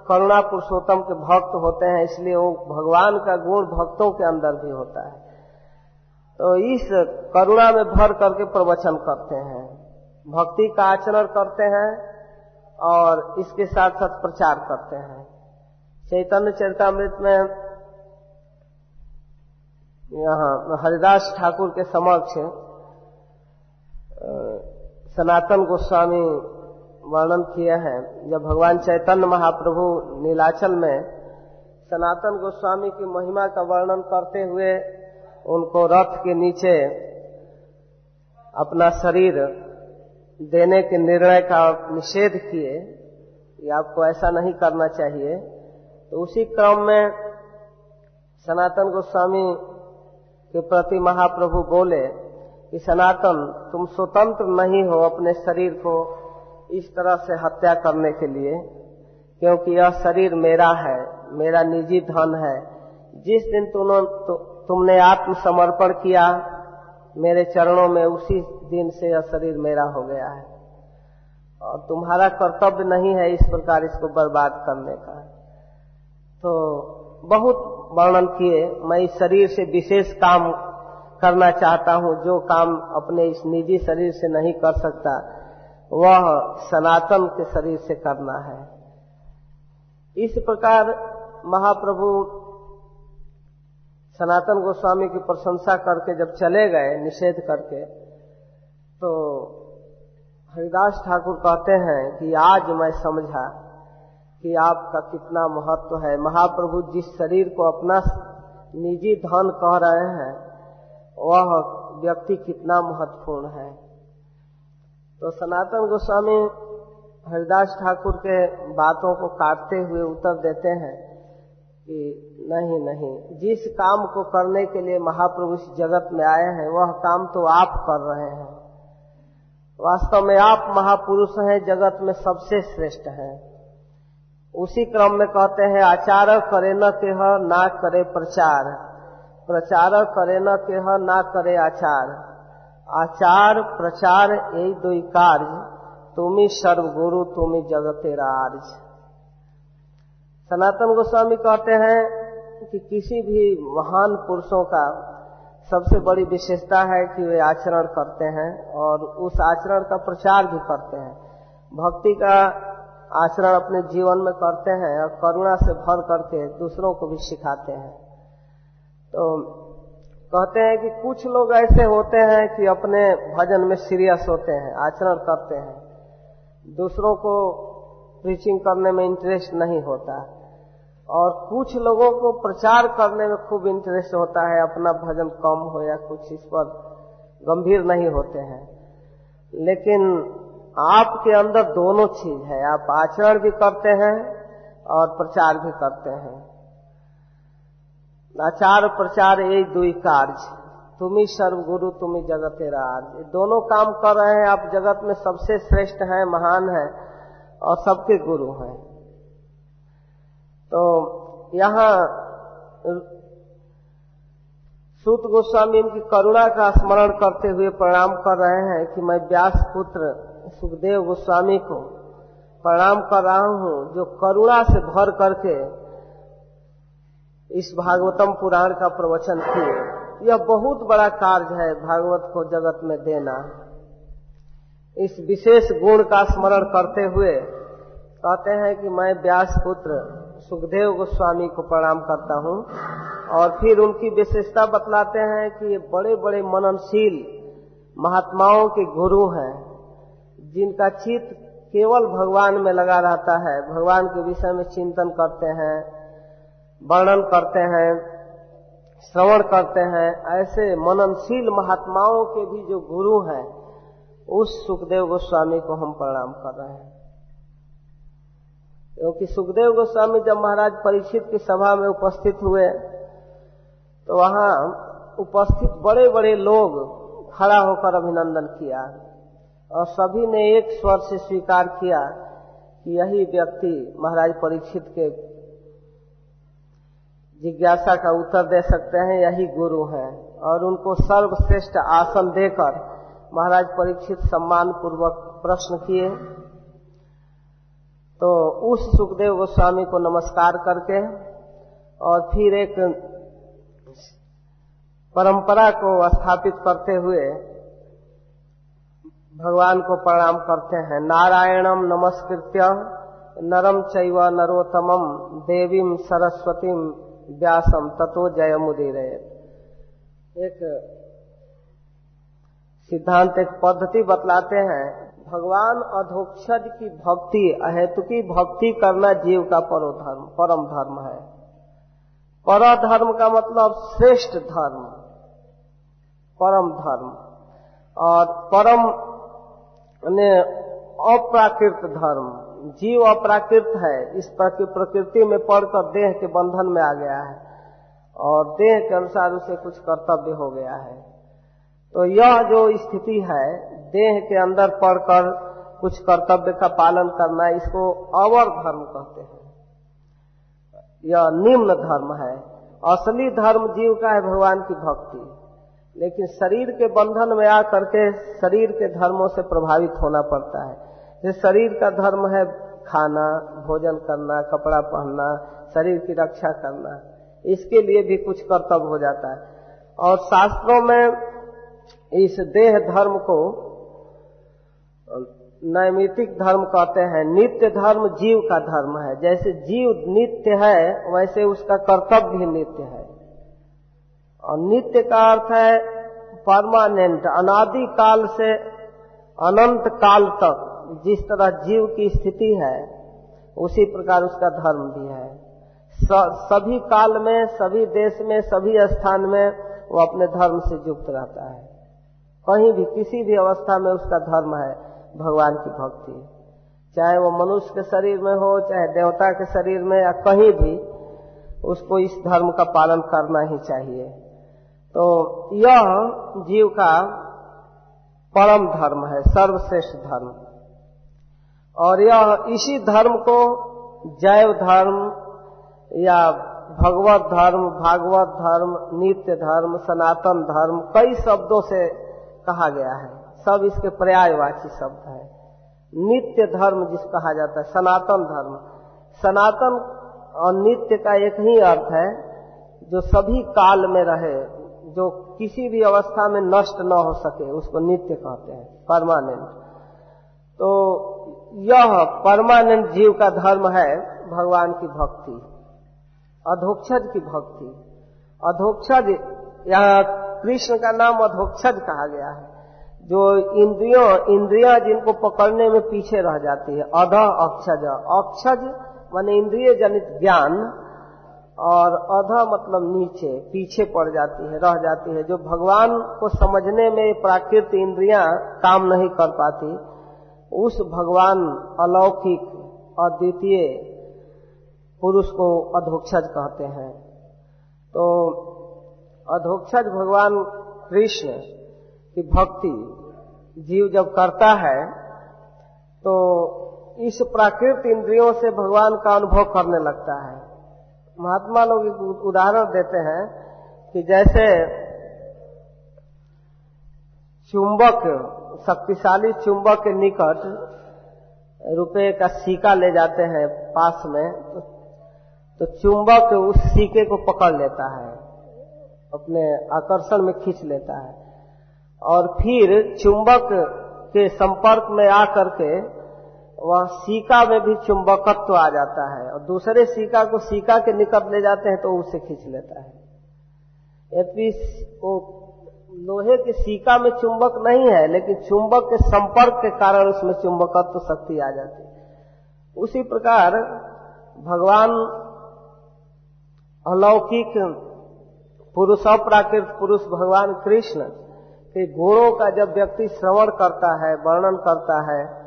करुणा पुरुषोत्तम के भक्त होते हैं, इसलिए वो भगवान का गुण भक्तों के अंदर भी होता है। तो इस करुणा में भर करके प्रवचन करते हैं। भक्ति का आचरण करते हैं और इसके साथ साथ प्रचार करते हैं। चैतन्य चरितमृत में यहाँ हरिदास ठाकुर के समक्ष सनातन गोस्वामी वर्णन किए हैं। जब भगवान चैतन्य महाप्रभु नीलाचल में सनातन गोस्वामी की महिमा का वर्णन करते हुए उनको रथ के नीचे अपना शरीर देने के निर्णय का निषेध किए कि आपको ऐसा नहीं करना चाहिए तो उसी क्रम में सनातन गोस्वामी के प्रति महाप्रभु बोले कि सनातन तुम स्वतंत्र नहीं हो अपने शरीर को इस तरह से हत्या करने के लिए क्योंकि यह शरीर मेरा है मेरा निजी धन है। जिस दिन तुम तु, तुमने आत्मसमर्पण किया मेरे चरणों में उसी दिन से यह शरीर मेरा हो गया है। और तुम्हारा कर्तव्य नहीं है इस प्रकार इसको बर्बाद करने का। तो बहुत वर्णन किए, मैं इस शरीर से विशेष काम करना चाहता हूँ, जो काम अपने इस निजी शरीर से नहीं कर सकता, वह सनातन के शरीर से करना है। इस प्रकार महाप्रभु सनातन गोस्वामी की प्रशंसा करके जब चले गए, निषेध करके तो हरिदास ठाकुर कहते हैं कि आज मैं समझा कि आपका कितना महत्व है। महाप्रभु जिस शरीर को अपना निजी धन कह रहे हैं, वह व्यक्ति कितना महत्वपूर्ण है। तो सनातन गोस्वामी हरिदास ठाकुर के बातों को काटते हुए उत्तर देते हैं कि नहीं नहीं। जिस काम को करने के लिए महाप्रभु इस जगत में आए हैं, वह काम तो आप कर रहे हैं। वास्तव में आप महापुरुष हैं, जगत में सबसे श्रेष्ठ हैं। उसी क्रम में कहते हैं, आचार करे न केह ना करे प्रचार। प्रचार करे न केह ना करे आचार। आचार, प्रचार, यही दो कार्य। तुम्ही सर्वगुरु तुम्ही जगतेरा आर्य सनातन गोस्वामी कहते हैं कि किसी भी महान पुरुषों का सबसे बड़ी विशेषता है कि वे आचरण करते हैं और उस आचरण का प्रचार भी करते हैं। भक्ति का आचरण अपने जीवन में करते हैं और करुणा से भर करके दूसरों को भी सिखाते हैं। तो कहते हैं कि कुछ लोग ऐसे होते हैं कि अपने भजन में सीरियस होते हैं, आचरण करते हैं। दूसरों को प्रीचिंग करने में इंटरेस्ट नहीं होता। और कुछ लोगों को प्रचार करने में खूब इंटरेस्ट होता है, अपना भजन कम हो या कुछ इस पर गंभीर नहीं होते हैं। लेकिन आपके अंदर दोनों चीज़ है। आप आचरण भी करते हैं और प्रचार भी करते हैं। आचार प्रचार यही दुई कार्य तुम्ही सर्वगुरु तुम्ही जगत राज दोनों काम कर रहे हैं। आप जगत में सबसे श्रेष्ठ हैं, महान हैं और सबके गुरु हैं। तो यहाँ सूत गोस्वामी इनकी करुणा का स्मरण करते हुए प्रणाम कर रहे हैं कि मैं व्यास पुत्र सुखदेव गोस्वामी को प्रणाम कर रहा हूँ, जो करुणा से भर करके इस भागवतम पुराण का प्रवचन किए। यह बहुत बड़ा कार्य है भागवत को जगत में देना। इस विशेष गुण का स्मरण करते हुए कहते हैं कि मैं व्यास पुत्र सुखदेव गोस्वामी को प्रणाम करता हूँ और फिर उनकी विशेषता बतलाते हैं कि ये बड़े बड़े मननशील महात्माओं के गुरु हैं, जिनका चित्त केवल भगवान में लगा रहता है। भगवान के विषय में चिंतन करते हैं, वर्णन करते हैं, श्रवण करते हैं। ऐसे मननशील महात्माओं के भी जो गुरु हैं, उस सुखदेव गोस्वामी को हम प्रणाम कर रहे हैं। क्योंकि सुखदेव गोस्वामी जब महाराज परीक्षित की सभा में उपस्थित हुए तो वहाँ उपस्थित बड़े बड़े लोग खड़ा होकर अभिनंदन किया और सभी ने एक स्वर से स्वीकार किया कि यही व्यक्ति महाराज परीक्षित के जिज्ञासा का उत्तर दे सकते हैं, यही गुरु हैं। और उनको सर्वश्रेष्ठ आसन देकर महाराज परीक्षित सम्मान पूर्वक प्रश्न किए। तो उस सुखदेव गोस्वामी को नमस्कार करके और फिर एक परंपरा को स्थापित करते हुए भगवान को प्रणाम करते हैं। नारायणम नमस्कृत्य नरम चैव नरोत्तमम देवीम सरस्वतीम व्यासम ततो जय मुदीर एक सिद्धांत, एक पद्धति बतलाते हैं भगवान अधोक्षज की भक्ति अहेतु की भक्ति करना जीव का परो धर्म, परम धर्म है। पर धर्म का मतलब श्रेष्ठ धर्म, परम धर्म। और परम ने अप्राकृत धर्म, जीव अप्राकृत है, इस प्रकृति में पड़कर देह के बंधन में आ गया है। और देह के अनुसार उसे कुछ कर्तव्य हो गया है। तो यह जो स्थिति है देह के अंदर पड़कर कुछ कर्तव्य का पालन करना, इसको अवर धर्म कहते हैं। यह निम्न धर्म है। असली धर्म जीव का है भगवान की भक्ति। लेकिन शरीर के बंधन में आकर के शरीर के धर्मों से प्रभावित होना पड़ता है। जैसे शरीर का धर्म है खाना, भोजन करना, कपड़ा पहनना, शरीर की रक्षा करना। इसके लिए भी कुछ कर्तव्य हो जाता है। और शास्त्रों में इस देह धर्म को नैमितिक धर्म कहते हैं, नित्य धर्म जीव का धर्म है। जैसे जीव नित्य है, वैसे उसका कर्तव्य भी नित्य है। और नित्य का अर्थ है परमानेंट, अनादि काल से अनंत काल तक जिस तरह जीव की स्थिति है, उसी प्रकार उसका धर्म भी है। सभी काल में, सभी देश में, सभी स्थान में वो अपने धर्म से युक्त रहता है। कहीं भी, किसी भी अवस्था में उसका धर्म है। भगवान की भक्ति। चाहे वो मनुष्य के शरीर में हो, चाहे देवता के शरीर में या कहीं भी, उसको इस धर्म का पालन करना ही चाहिए। तो यह जीव का परम धर्म है, सर्वश्रेष्ठ धर्म। और यह इसी धर्म को जैव धर्म या भगवत धर्म, भागवत धर्म, नित्य धर्म, सनातन धर्म, कई शब्दों से कहा गया है। सब इसके पर्यायवाची शब्द है। नित्य धर्म जिस कहा जाता है, सनातन धर्म। सनातन और नित्य का एक ही अर्थ है, जो सभी काल में रहे, जो किसी भी अवस्था में नष्ट न हो सके, उसको नित्य कहते हैं परमानेंट तो यह परमानेंट जीव का धर्म है, भगवान की भक्ति अधोक्षज की भक्ति। अधोक्षज यहाँ कृष्ण का नाम अधोक्षज कहा गया है। जो इंद्रियों, इंद्रियाँ जिनको पकड़ने में पीछे रह जाती है, अध, अक्षज। अक्षज माने इंद्रिय जनित ज्ञान, और अध मतलब नीचे, पीछे पड़ जाती है, रह जाती है, जो भगवान को समझने में प्राकृत इंद्रियाँ काम नहीं कर पाती, उस भगवान अलौकिक, अद्वितीय पुरुष को अधोक्षज कहते हैं। तो अधोक्षज भगवान कृष्ण की भक्ति जीव जब करता है तो इस प्राकृत इंद्रियों से भगवान का अनुभव करने लगता है। महात्मा लोग एक उदाहरण देते हैं कि जैसे चुंबक, शक्तिशाली चुंबक के निकट रुपए का सिक्का ले जाते हैं पास में तो चुंबक उस सिक्के को पकड़ लेता है, अपने आकर्षण में खींच लेता है। और फिर चुंबक के संपर्क में आकर के वह सीका में भी चुंबकत्व आ जाता है। और दूसरे सीका को सीका के निकट ले जाते हैं तो उसे खींच लेता है। वो लोहे के सीका में चुंबक नहीं है, लेकिन चुंबक के संपर्क के कारण उसमें चुंबकत्व शक्ति आ जाती है। उसी प्रकार भगवान अलौकिक पुरुष, अप्राकृत पुरुष भगवान कृष्ण के गुणों का जब व्यक्ति श्रवण करता है, वर्णन करता है,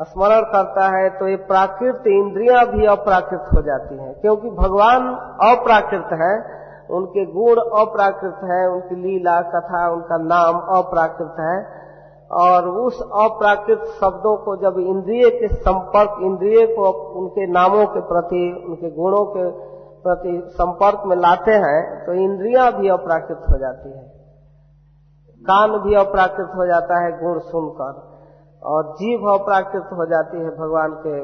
स्मरण करता है तो ये प्राकृत इंद्रियाँ भी अप्राकृत हो जाती हैं। क्योंकि भगवान अप्राकृत है, उनके गुण अप्राकृत है, उनकी लीला, कथा, उनका नाम अप्राकृत है, और उस अप्राकृत शब्दों को जब इंद्रिय के संपर्क, इंद्रिय को उनके नामों के प्रति, उनके गुणों के प्रति संपर्क में लाते हैं तो इंद्रियाँ भी अप्राकृत हो जाती है। कान भी अप्राकृत हो जाता है गुण सुनकर, और जीव अप्राकृत हो जाती है भगवान के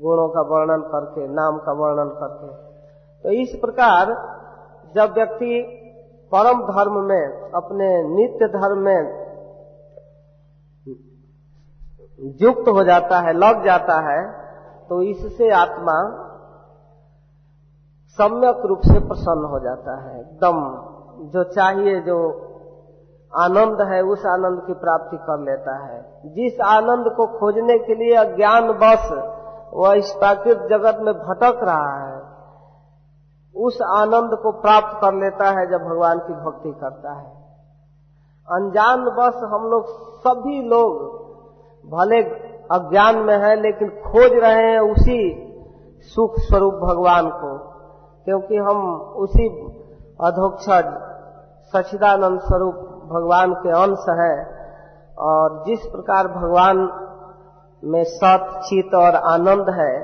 गुणों का वर्णन करके, नाम का वर्णन करके। तो इस प्रकार जब व्यक्ति परम धर्म में, अपने नित्य धर्म में युक्त हो जाता है, लग जाता है तो इससे आत्मा सम्यक रूप से प्रसन्न हो जाता है। एकदम जो चाहिए, जो आनंद है, उस आनंद की प्राप्ति कर लेता है। जिस आनंद को खोजने के लिए अज्ञान बस, वह इस प्राकृत जगत में भटक रहा है, उस आनंद को प्राप्त कर लेता है जब भगवान की भक्ति करता है। अनजान बस हम लोग, सभी लोग भले अज्ञान में है, लेकिन खोज रहे हैं उसी सुख स्वरूप भगवान को, क्योंकि हम उसी अधोक्षज सचिदानंद स्वरूप भगवान के अंश है और जिस प्रकार भगवान में सत चित और आनंद है,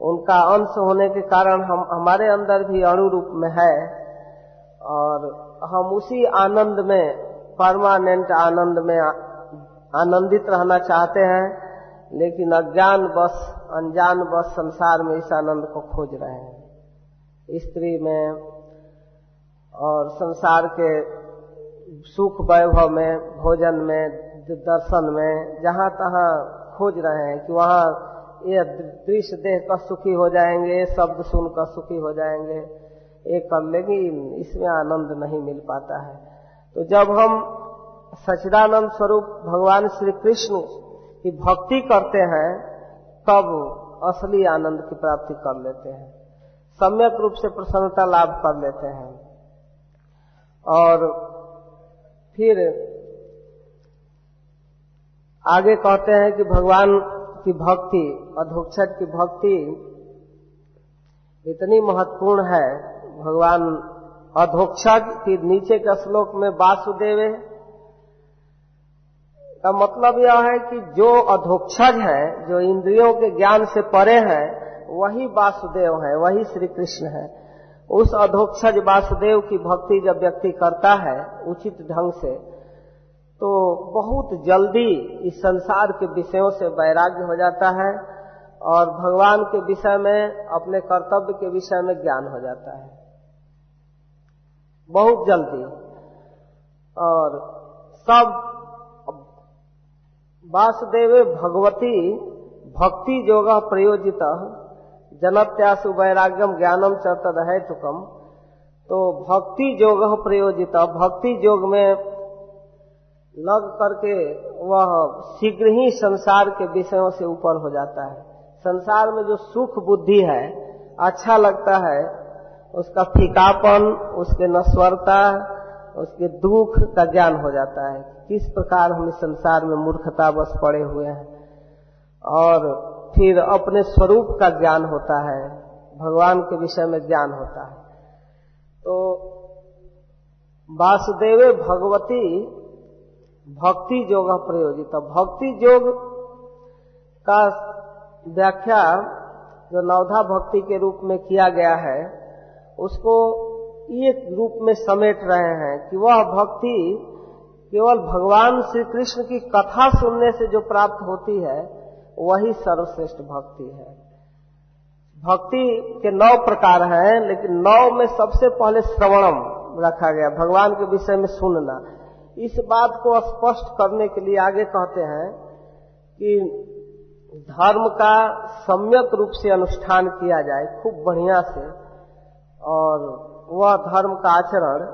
उनका अंश होने के कारण हम, हमारे अंदर भी अणु रूप में है और हम उसी आनंद में, परमानेंट आनंद में आनंदित रहना चाहते हैं, लेकिन अज्ञान बस, अनजान बस संसार में इस आनंद को खोज रहे हैं। स्त्री में और संसार के सुख वैभव में, भोजन में दर्शन में, जहाँ तहां खोज रहे हैं कि वहाँ ये दृश्य देख कर सुखी हो जाएँगे, शब्द सुनकर सुखी हो जाएँगे। ये कर लेकिन इसमें आनंद नहीं मिल पाता है। तो जब हम सचिदानंद स्वरूप भगवान श्री कृष्ण की भक्ति करते हैं, तब असली आनंद की प्राप्ति कर लेते हैं। सम्यक रूप से प्रसन्नता लाभ कर लेते हैं। और फिर आगे कहते हैं कि भगवान की भक्ति, अधोक्षक की भक्ति इतनी महत्वपूर्ण है। भगवान अधोक्षज की नीचे के श्लोक में वासुदेव का मतलब यह है कि जो अधोक्षज है, जो इंद्रियों के ज्ञान से परे है, वही वासुदेव है, वही श्री कृष्ण है। उस अधोक्षज वासुदेव की भक्ति जब व्यक्ति करता है उचित ढंग से तो बहुत जल्दी इस संसार के विषयों से वैराग्य हो जाता है और भगवान के विषय में, अपने कर्तव्य के विषय में ज्ञान हो जाता है। बहुत जल्दी। और सब वासुदेव भगवती भक्ति योग प्रयोजित जनत्यासु वैराग्यम ज्ञानम च तदह तुकम तो भक्ति योग प्रयोजित। भक्ति योग में लग करके वह शीघ्र ही संसार के विषयों से ऊपर हो जाता है। संसार में जो सुख बुद्धि है अच्छा लगता है, उसका फीकापन, उसके नस्वरता उसके दुख का ज्ञान हो जाता है। किस प्रकार हम इस संसार में मूर्खता बस पड़े हुए हैं। और फिर अपने स्वरूप का ज्ञान होता है, भगवान के विषय में ज्ञान होता है। तो वासुदेव भगवती भक्ति योग प्रयोजित। भक्ति योग का व्याख्या जो नवधा भक्ति के रूप में किया गया है, उसको एक रूप में समेट रहे हैं कि वह भक्ति केवल भगवान श्री कृष्ण की कथा सुनने से जो प्राप्त होती है वही सर्वश्रेष्ठ भक्ति है। भक्ति के नौ प्रकार हैं, लेकिन नौ में सबसे पहले श्रवणम रखा गया, भगवान के विषय में सुनना। इस बात को स्पष्ट करने के लिए आगे कहते हैं कि धर्म का सम्यक रूप से अनुष्ठान किया जाए, खूब बढ़िया से, और वह धर्म का आचरण,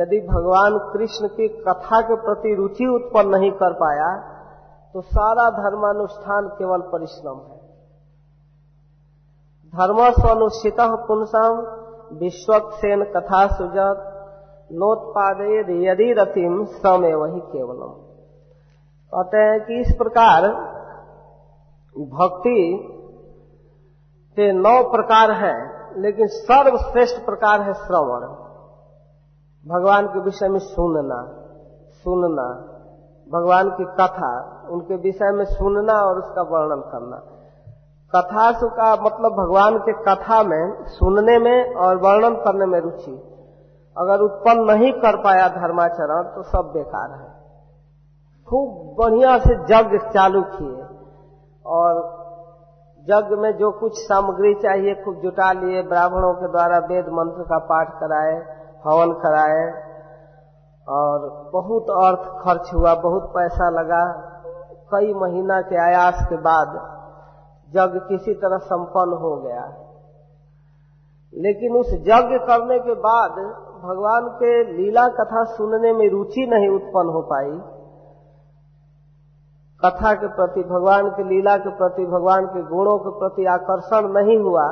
यदि भगवान कृष्ण की कथा के प्रति रुचि उत्पन्न नहीं कर पाया तो सारा धर्मानुष्ठान केवल परिश्रम है। धर्म स्वनुष्ठित पुंसम विश्वक्सेन कथा सुजत नोत्पादे यदि रतिम समय वही केवलम। कहते हैं कि इस प्रकार भक्ति के नौ प्रकार है, लेकिन सर्वश्रेष्ठ प्रकार है श्रवण। भगवान के विषय में सुनना सुनना, भगवान की कथा उनके विषय में सुनना और उसका वर्णन करना। कथा का मतलब भगवान के कथा में, सुनने में और वर्णन करने में रुचि। अगर उत्पन्न नहीं कर पाया धर्माचरण तो सब बेकार है। खूब बढ़िया से जग चालू किए। और जग में जो कुछ सामग्री चाहिए, खूब जुटा लिए, ब्राह्मणों के द्वारा वेद मंत्र का पाठ कराए, हवन कराए। और बहुत अर्थ खर्च हुआ, बहुत पैसा लगा। कई महीना के आयास के बाद जग किसी तरह संपन्न हो गया लेकिन उस यज्ञ करने के बाद भगवान के लीला कथा सुनने में रुचि नहीं उत्पन्न हो पाई। कथा के प्रति, भगवान के लीला के प्रति, भगवान के गुणों के प्रति आकर्षण नहीं हुआ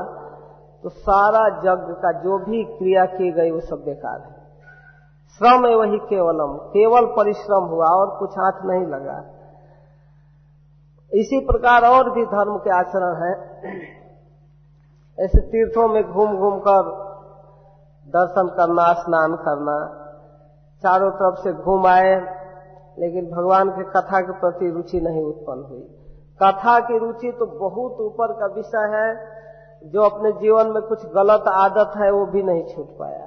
तो सारा जग का जो भी क्रिया की गई वो सब बेकार है। श्रम है वही केवलम, केवल परिश्रम हुआ और कुछ हाथ नहीं लगा। इसी प्रकार और भी धर्म के आचरण है। ऐसे तीर्थों में घूम घूम कर दर्शन करना, स्नान करना, चारों तरफ़ से घूम आए, लेकिन भगवान के कथा के प्रति रुचि नहीं उत्पन्न हुई। कथा की रुचि तो बहुत ऊपर का विषय है, जो अपने जीवन में कुछ गलत आदत है, वो भी नहीं छूट पाया।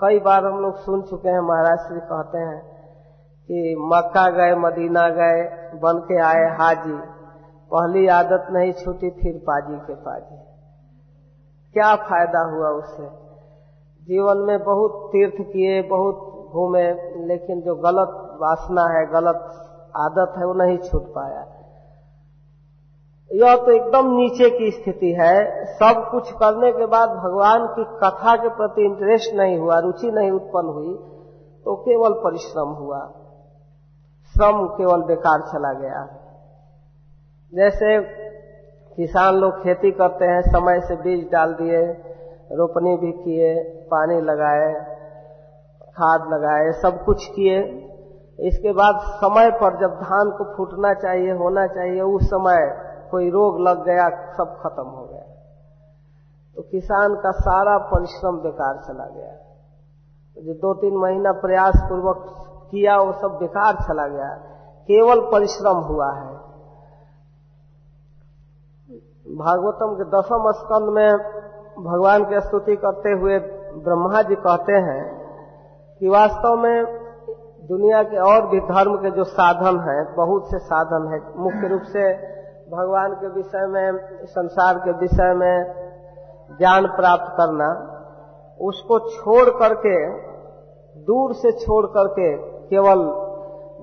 कई बार हम लोग सुन चुके हैं, महाराज श्री कहते हैं कि मक्का गए, मदीना गए, बन के आए हाजी। पहली आदत नहीं छूटी, फिर पाजी के पाजी। क्या फ़ायदा हुआ उससे जीवन में बहुत तीर्थ किए, बहुत घूमे, लेकिन जो गलत वासना है, गलत आदत है, वो नहीं छूट पाया। यह तो एकदम नीचे की स्थिति है। सब कुछ करने के बाद भगवान की कथा के प्रति इंटरेस्ट नहीं हुआ, रुचि नहीं उत्पन्न हुई तो केवल परिश्रम हुआ। श्रम केवल बेकार चला गया। जैसे किसान लोग खेती करते हैं, समय से बीज डाल दिए, रोपनी भी किए, पानी लगाए, खाद लगाए, सब कुछ किए। इसके बाद समय पर जब धान को फूटना चाहिए, होना चाहिए, उस समय कोई रोग लग गया, सब खत्म हो गया। तो किसान का सारा परिश्रम बेकार चला गया। तो जो दो तीन महीना प्रयास पूर्वक किया, वो सब बेकार चला गया। केवल परिश्रम हुआ है। भागवतम के दसम स्कंद में भगवान की स्तुति करते हुए ब्रह्मा जी कहते हैं कि वास्तव में दुनिया के और भी धर्म के जो साधन हैं, बहुत से साधन है। मुख्य रूप से भगवान के विषय में, संसार के विषय में ज्ञान प्राप्त करना, उसको छोड़ करके, दूर से छोड़ करके केवल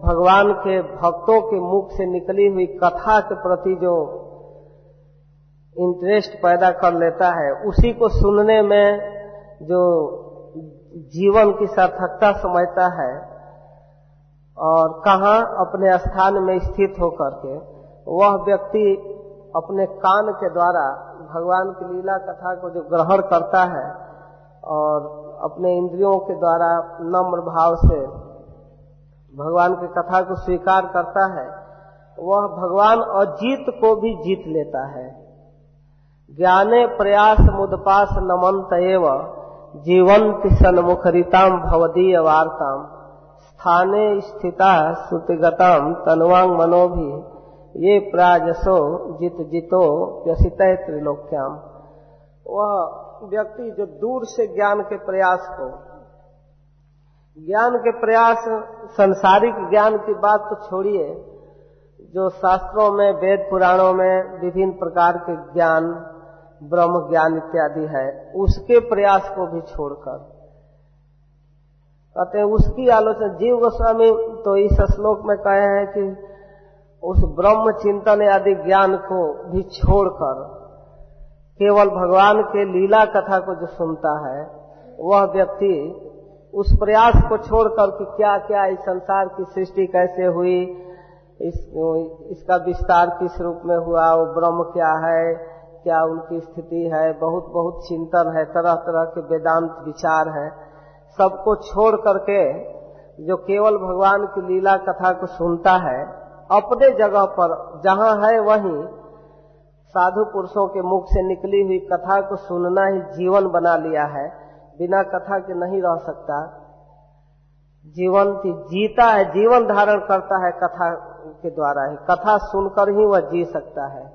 भगवान के भक्तों के मुख से निकली हुई कथा के प्रति जो इंटरेस्ट पैदा कर लेता है, उसी को सुनने में जो जीवन की सार्थकता समझता है और कहा अपने स्थान में स्थित होकर के, वह व्यक्ति अपने कान के द्वारा भगवान की लीला कथा को जो ग्रहण करता है और अपने इंद्रियों के द्वारा नम्र भाव से भगवान की कथा को स्वीकार करता है, वह भगवान अजीत को भी जीत लेता है। ज्ञाने प्रयास मुदपास नमंत जीवंत सन्मुखरिताम भवदीय वार्ताम स्थाने स्थिता श्रुतिगताम तनुवांग मनोभी, ये प्राजसो जित जितो व्यसित त्रिलोक्याम। वह व्यक्ति जो दूर से ज्ञान के प्रयास को ज्ञान के प्रयास, संसारिक ज्ञान की बात तो छोड़िए, जो शास्त्रों में, वेद पुराणों में विभिन्न प्रकार के ज्ञान, ब्रह्म ज्ञान इत्यादि है, उसके प्रयास को भी छोड़कर। कहते हैं, उसकी आलोचना, जीव गोस्वामी तो इस श्लोक में कहे हैं कि उस ब्रह्म चिंतन आदि ज्ञान को भी छोड़कर, केवल भगवान के लीला कथा को जो सुनता है, वह व्यक्ति उस प्रयास को छोड़कर कि क्या क्या इस संसार की सृष्टि कैसे हुई, इस इसका विस्तार किस रूप में हुआ, वो ब्रह्म क्या है, क्या उनकी स्थिति है, बहुत बहुत चिंतन है तरह तरह के वेदांत विचार है। सबको छोड़ करके जो केवल भगवान की लीला कथा को सुनता है, अपने जगह पर, जहाँ है वहीं साधु पुरुषों के मुख से निकली हुई कथा को सुनना ही जीवन बना लिया है। बिना कथा के नहीं रह सकता। जीवन की जीता है, जीवन धारण करता है कथा के द्वारा ही। कथा सुनकर ही वह जी सकता है।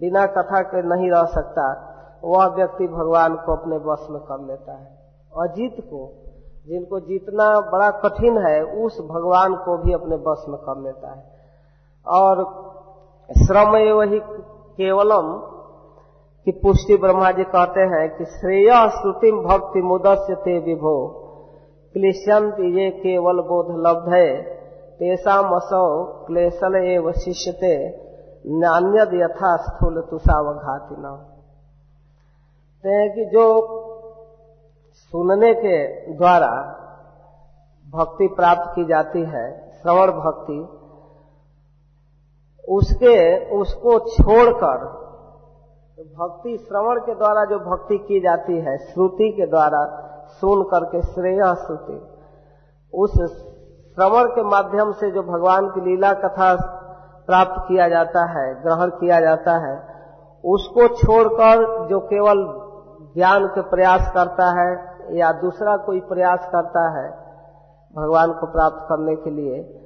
बिना कथा के नहीं रह सकता। वह व्यक्ति भगवान को अपने वश में कर लेता है। अजीत को, जिनको जीतना बड़ा कठिन है, उस भगवान को भी अपने वश में कर लेता है। और श्रम वही केवलम की पुष्टि ब्रह्मा जी कहते हैं कि श्रेय श्रुतिम भक्ति मुदस्य ते विभो। क्लेशंत ये केवल बोध लब्ध है। तेसा मसौ क्लेशल एव शिष्यते। नान्यद यथा स्थूल तुषावघाति न कि जो सुनने के द्वारा भक्ति प्राप्त की जाती है, श्रवण भक्ति, उसके, उसको छोड़कर भक्ति श्रवण के द्वारा जो भक्ति की जाती है, श्रुति के द्वारा, सुन करके श्रेय श्रुति, उस श्रवण के माध्यम से जो भगवान की लीला कथा प्राप्त किया जाता है, ग्रहण किया जाता है, उसको छोड़कर जो केवल ज्ञान के प्रयास करता है या दूसरा कोई प्रयास करता है भगवान को प्राप्त करने के लिए,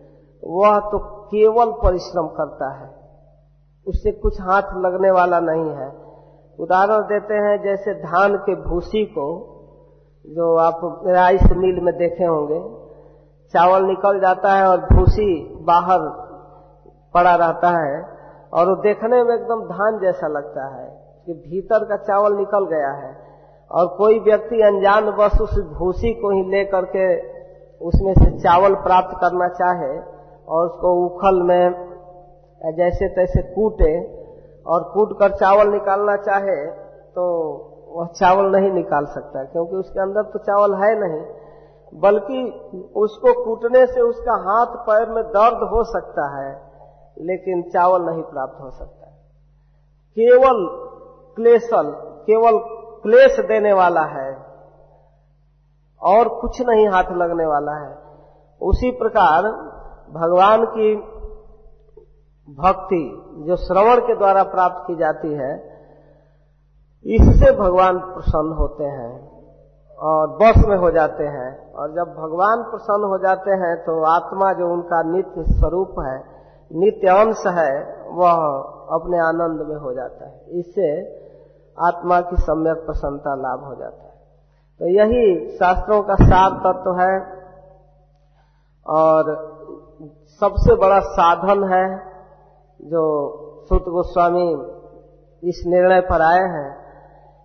वह तो केवल परिश्रम करता है। उससे कुछ हाथ लगने वाला नहीं है। उदाहरण देते हैं, जैसे धान के भूसी को, जो आप राइस मिल में देखे होंगे, चावल निकल जाता है और भूसी बाहर पड़ा रहता है, और वो देखने में एकदम धान जैसा लगता है, कि भीतर का चावल निकल गया है। और कोई व्यक्ति अनजान बस उस भूसी को ही ले करके उसमें से चावल प्राप्त करना चाहे, और उसको उखल में, जैसे तैसे कूटे और कूट कर चावल निकालना चाहे तो वह चावल नहीं निकाल सकता, क्योंकि उसके अंदर तो चावल है नहीं, बल्कि उसको कूटने से उसका हाथ पैर में दर्द हो सकता है, लेकिन चावल नहीं प्राप्त हो सकता। केवल क्लेशल, केवल क्लेश देने वाला है, और कुछ नहीं हाथ लगने वाला है। उसी प्रकार भगवान की भक्ति जो श्रवण के द्वारा प्राप्त की जाती है, इससे भगवान प्रसन्न होते हैं और बस में हो जाते हैं। और जब भगवान प्रसन्न हो जाते हैं तो आत्मा जो उनका नित्य स्वरूप है, नित्य अंश है, वह अपने आनंद में हो जाता है। इससे आत्मा की सम्यक प्रसन्नता लाभ हो जाता है। तो यही शास्त्रों का सार तत्व है। और सबसे बड़ा साधन है जो सुत गोस्वामी इस निर्णय पर आए हैं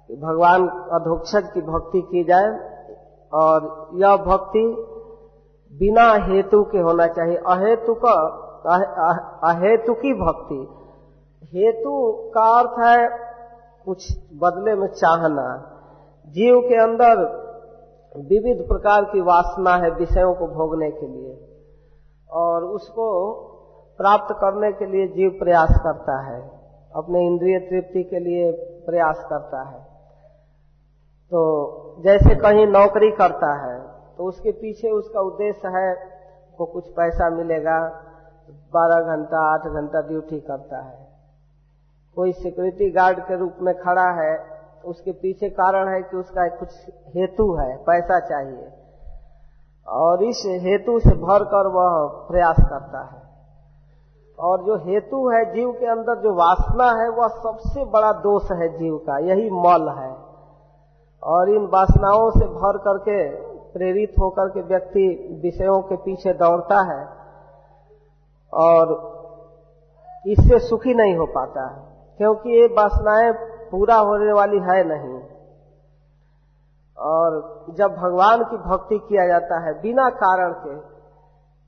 कि भगवान अधोक्षज की भक्ति की जाए और यह भक्ति बिना हेतु के होना चाहिए। अहेतु का अहेतु की भक्ति। हेतु का अर्थ है कुछ बदले में चाहना। जीव के अंदर विविध प्रकार की वासना है विषयों को भोगने के लिए। और उसको प्राप्त करने के लिए जीव प्रयास करता है, अपने इंद्रिय तृप्ति के लिए प्रयास करता है। तो जैसे कहीं नौकरी करता है तो उसके पीछे उसका उद्देश्य है को कुछ पैसा मिलेगा, बारह घंटा, आठ घंटा ड्यूटी करता है। कोई सिक्योरिटी गार्ड के रूप में खड़ा है तो उसके पीछे कारण है कि उसका कुछ हेतु है, पैसा चाहिए। और इस हेतु से भर कर वह प्रयास करता है। और जो हेतु है जीव के अंदर, जो वासना है, वह सबसे बड़ा दोष है जीव का, यही मल है। और इन वासनाओं से भर करके, प्रेरित होकर के व्यक्ति विषयों के पीछे दौड़ता है और इससे सुखी नहीं हो पाता क्योंकि ये वासनाएँ पूरा होने वाली है नहीं। और जब भगवान की भक्ति किया जाता है, बिना कारण के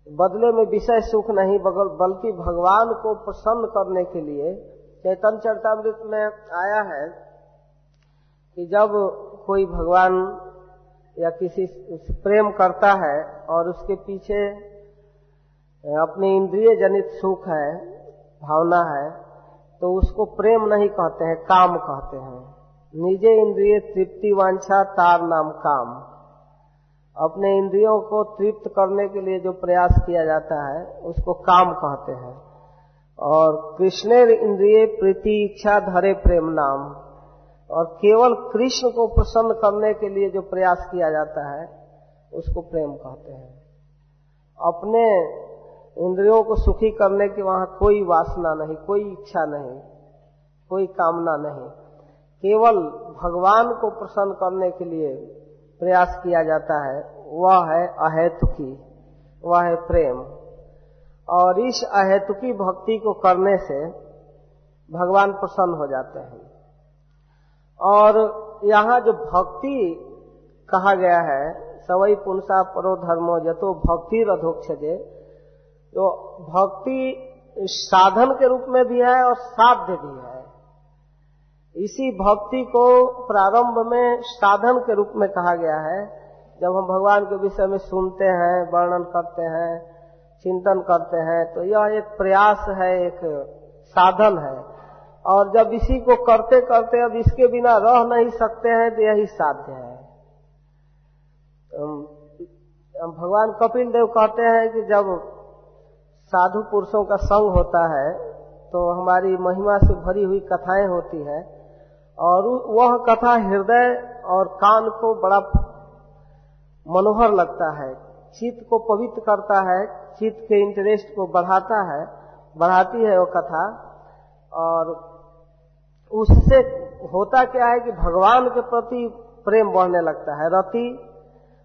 बदले में विषय सुख नहीं बल्कि भगवान को प्रसन्न करने के लिए चैतन्य चरतामृत में आया है कि जब कोई भगवान या किसी से प्रेम करता है और उसके पीछे अपने इंद्रिय जनित सुख है, भावना है तो उसको प्रेम नहीं कहते हैं, काम कहते हैं। निजे इंद्रिय तृप्ति वांछा तार नाम काम। अपने इंद्रियों को तृप्त करने के लिए जो प्रयास किया जाता है, उसको काम कहते हैं। और कृष्णेर इंद्रिय प्रीति, इच्छा, धरे, प्रेम, नाम। और केवल कृष्ण को प्रसन्न करने के लिए जो प्रयास किया जाता है, उसको प्रेम कहते हैं। अपने इंद्रियों को सुखी करने की वहाँ कोई वासना नहीं, कोई इच्छा नहीं, कोई कामना नहीं। केवल भगवान को प्रसन्न करने के लिए प्रयास किया जाता है, वह है अहेतुकी, वह है प्रेम। और इस अहेतुकी भक्ति को करने से भगवान प्रसन्न हो जाते हैं। और यहाँ जो भक्ति कहा गया है सवई पुंसा परो धर्मो जतो भक्ति रधोक्षजे तो भक्ति साधन के रूप में भी है और साध्य भी है। इसी भक्ति को प्रारंभ में साधन के रूप में कहा गया है। जब हम भगवान के विषय में सुनते हैं, वर्णन करते हैं, चिंतन करते हैं तो यह एक प्रयास है, एक साधन है। और जब इसी को करते करते अब इसके बिना रह नहीं सकते हैं तो यही साध्य है। भगवान कपिल देव कहते हैं कि जब साधु पुरुषों का संग होता है तो हमारी महिमा से भरी हुई कथाएँ होती है। और वह कथा हृदय और कान को बड़ा मनोहर लगता है। चित्त को पवित्र करता है चित्त के इंटरेस्ट को बढ़ाता है, बढ़ाती है वो कथा। और उससे होता क्या है कि भगवान के प्रति प्रेम बढ़ने लगता है, रति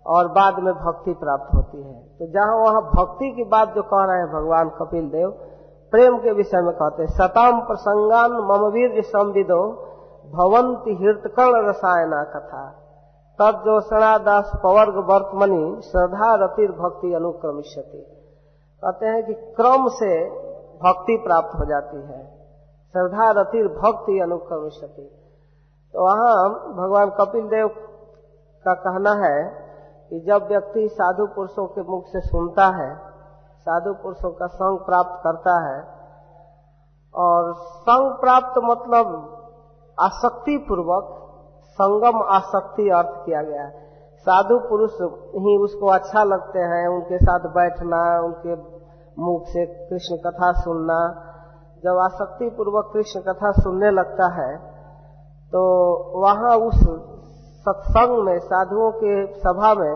और बाद में भक्ति प्राप्त होती है। तो जहाँ वहाँ भक्ति की बात जो कह रहे हैं भगवान कपिल देव, प्रेम के विषय में कहते हैं, सताम प्रसंगान ममवीर संविदो भवंती हृतकर्ण रसायना कथा। तब जो सणादास पवर्ग वर्तमनी, श्रद्धा रतिर भक्ति अनुक्रमिष्यति। कहते हैं कि क्रम से भक्ति प्राप्त हो जाती है। श्रद्धा रतिर भक्ति अनुक्रमिष्यति। तो वहाँ भगवान कपिल देव का कहना है कि जब व्यक्ति साधु पुरुषों के मुख से सुनता है, साधु पुरुषों का संग प्राप्त करता है, और संग प्राप्त मतलब आसक्ति पूर्वक संगम आसक्ति अर्थ किया गया है। साधु पुरुष ही उसको अच्छा लगते हैं, उनके साथ बैठना, उनके मुख से कृष्ण कथा सुनना। जब आसक्ति पूर्वक कृष्ण कथा सुनने लगता है तो वहाँ उस सत्संग में, साधुओं के सभा में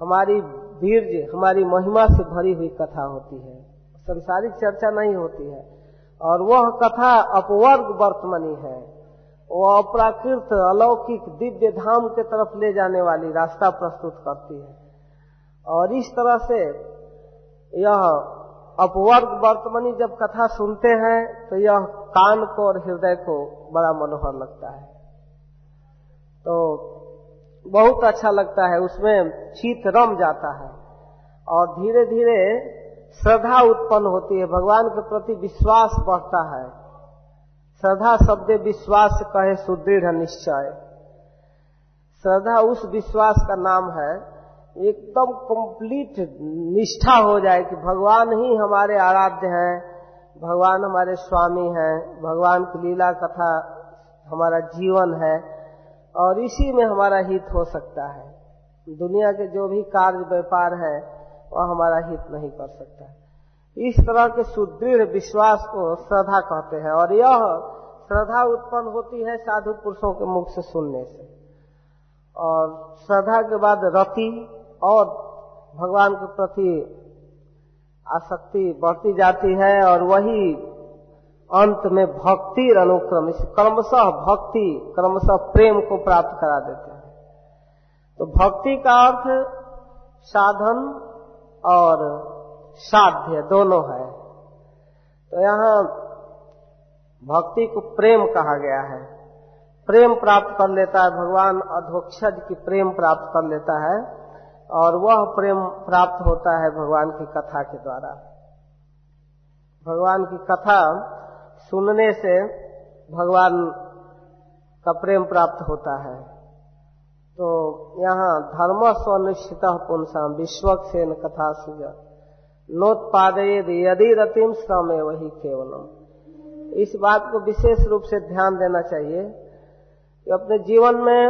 हमारी वीर्य हमारी महिमा से भरी हुई कथा होती है। संसारिक चर्चा नहीं होती है। और वह कथा अपवर्ग वर्तमनी है। वो अप्राकृत अलौकिक दिव्य धाम के तरफ़ ले जाने वाली रास्ता प्रस्तुत करती है। और इस तरह से यह अपवर्ग वर्तमनी जब कथा सुनते हैं तो यह कान को और हृदय को बड़ा मनोहर लगता है। तो बहुत अच्छा लगता है, उसमें चित रम जाता है और धीरे धीरे श्रद्धा उत्पन्न होती है, भगवान के प्रति विश्वास बढ़ता है। श्रद्धा शब्द विश्वास कहे सुदृढ़ निश्चय। श्रद्धा उस विश्वास का नाम है, एकदम कंप्लीट निष्ठा हो जाए कि भगवान ही हमारे आराध्य हैं, भगवान हमारे स्वामी हैं, भगवान की लीला कथा हमारा जीवन है, और इसी में हमारा हित हो सकता है। दुनिया के जो भी कार्य व्यापार है, वह हमारा हित नहीं कर सकता। इस तरह के सुदृढ़ विश्वास को श्रद्धा कहते हैं। और यह श्रद्धा उत्पन्न होती है साधु पुरुषों के मुख से सुनने से। और श्रद्धा के बाद रति और भगवान के प्रति आसक्ति बढ़ती जाती है और वही अंत में भक्ति अनुक्रम, इस क्रमशः भक्ति, क्रमशः प्रेम को प्राप्त करा देते हैं। तो भक्ति का अर्थ साधन और साध्य, दोनों है। तो यहाँ भक्ति को प्रेम कहा गया है। प्रेम प्राप्त कर लेता है भगवान, अधोक्षज की प्रेम प्राप्त कर लेता है और वह प्रेम प्राप्त होता है भगवान की कथा के द्वारा। भगवान की कथा सुनने से भगवान का प्रेम प्राप्त होता है। तो यहाँ धर्म स्वनिश्चित पुंसा विश्वक से कथा सुज नोत्पादयद यदि रतिम श्रम वही केवलम। इस बात को विशेष रूप से ध्यान देना चाहिए कि अपने जीवन में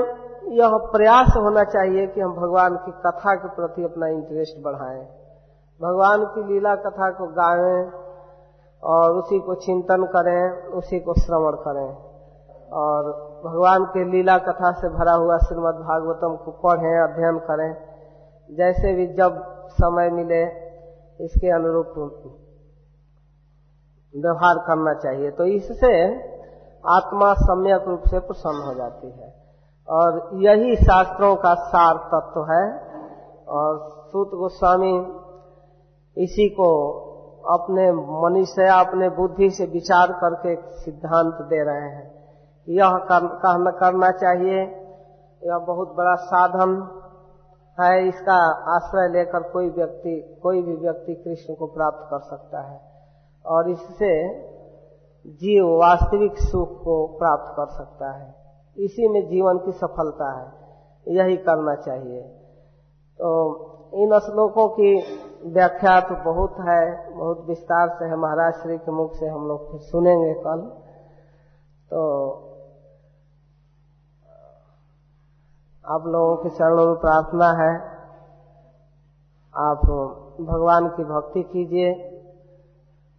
यह प्रयास होना चाहिए कि हम भगवान की कथा के प्रति अपना इंटरेस्ट बढ़ाएँ। भगवान की लीला कथा को गाएँ और उसी को चिंतन करें, उसी को श्रवण करें। और भगवान के लीला कथा से भरा हुआ श्रीमद् भागवतम को पढ़ें, अध्ययन करें। जैसे भी जब समय मिले इसके अनुरूप व्यवहार करना चाहिए। तो इससे आत्मा सम्यक रूप से प्रसन्न हो जाती है। और यही शास्त्रों का सार तत्व है। और सूत गोस्वामी इसी को अपने मनुष्य अपने बुद्धि से विचार करके सिद्धांत दे रहे हैं। यह कर, करना चाहिए। यह बहुत बड़ा साधन है, इसका आश्रय लेकर कोई व्यक्ति, कोई भी व्यक्ति कृष्ण को प्राप्त कर सकता है। और इससे जीव वास्तविक सुख को प्राप्त कर सकता है। इसी में जीवन की सफलता है। यही करना चाहिए। तो इन श्लोकों की व्याख्या तो बहुत है, बहुत विस्तार से है। महाराज श्री के मुख से हम लोग फिर सुनेंगे कल। तो आप लोगों के चरणों में प्रार्थना है। आप भगवान की भक्ति कीजिए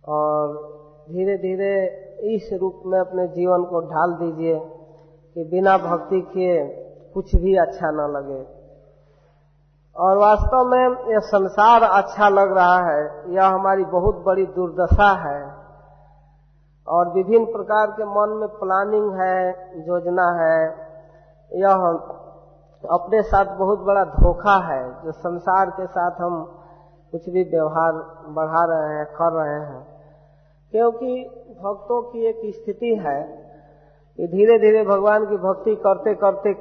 और धीरे धीरे इस रूप में अपने जीवन को ढाल दीजिए कि बिना भक्ति किए कुछ भी अच्छा न लगे। और वास्तव में यह संसार अच्छा लग रहा है। यह हमारी बहुत बड़ी दुर्दशा है। और विभिन्न प्रकार के मन में प्लानिंग है, योजना है। यह अपने साथ बहुत बड़ा धोखा है, जो संसार के साथ हम कुछ भी व्यवहार बढ़ा रहे हैं, कर रहे हैं। क्योंकि भक्तों की एक स्थिति है कि धीरे धीरे भगवान की भक्ति करते करते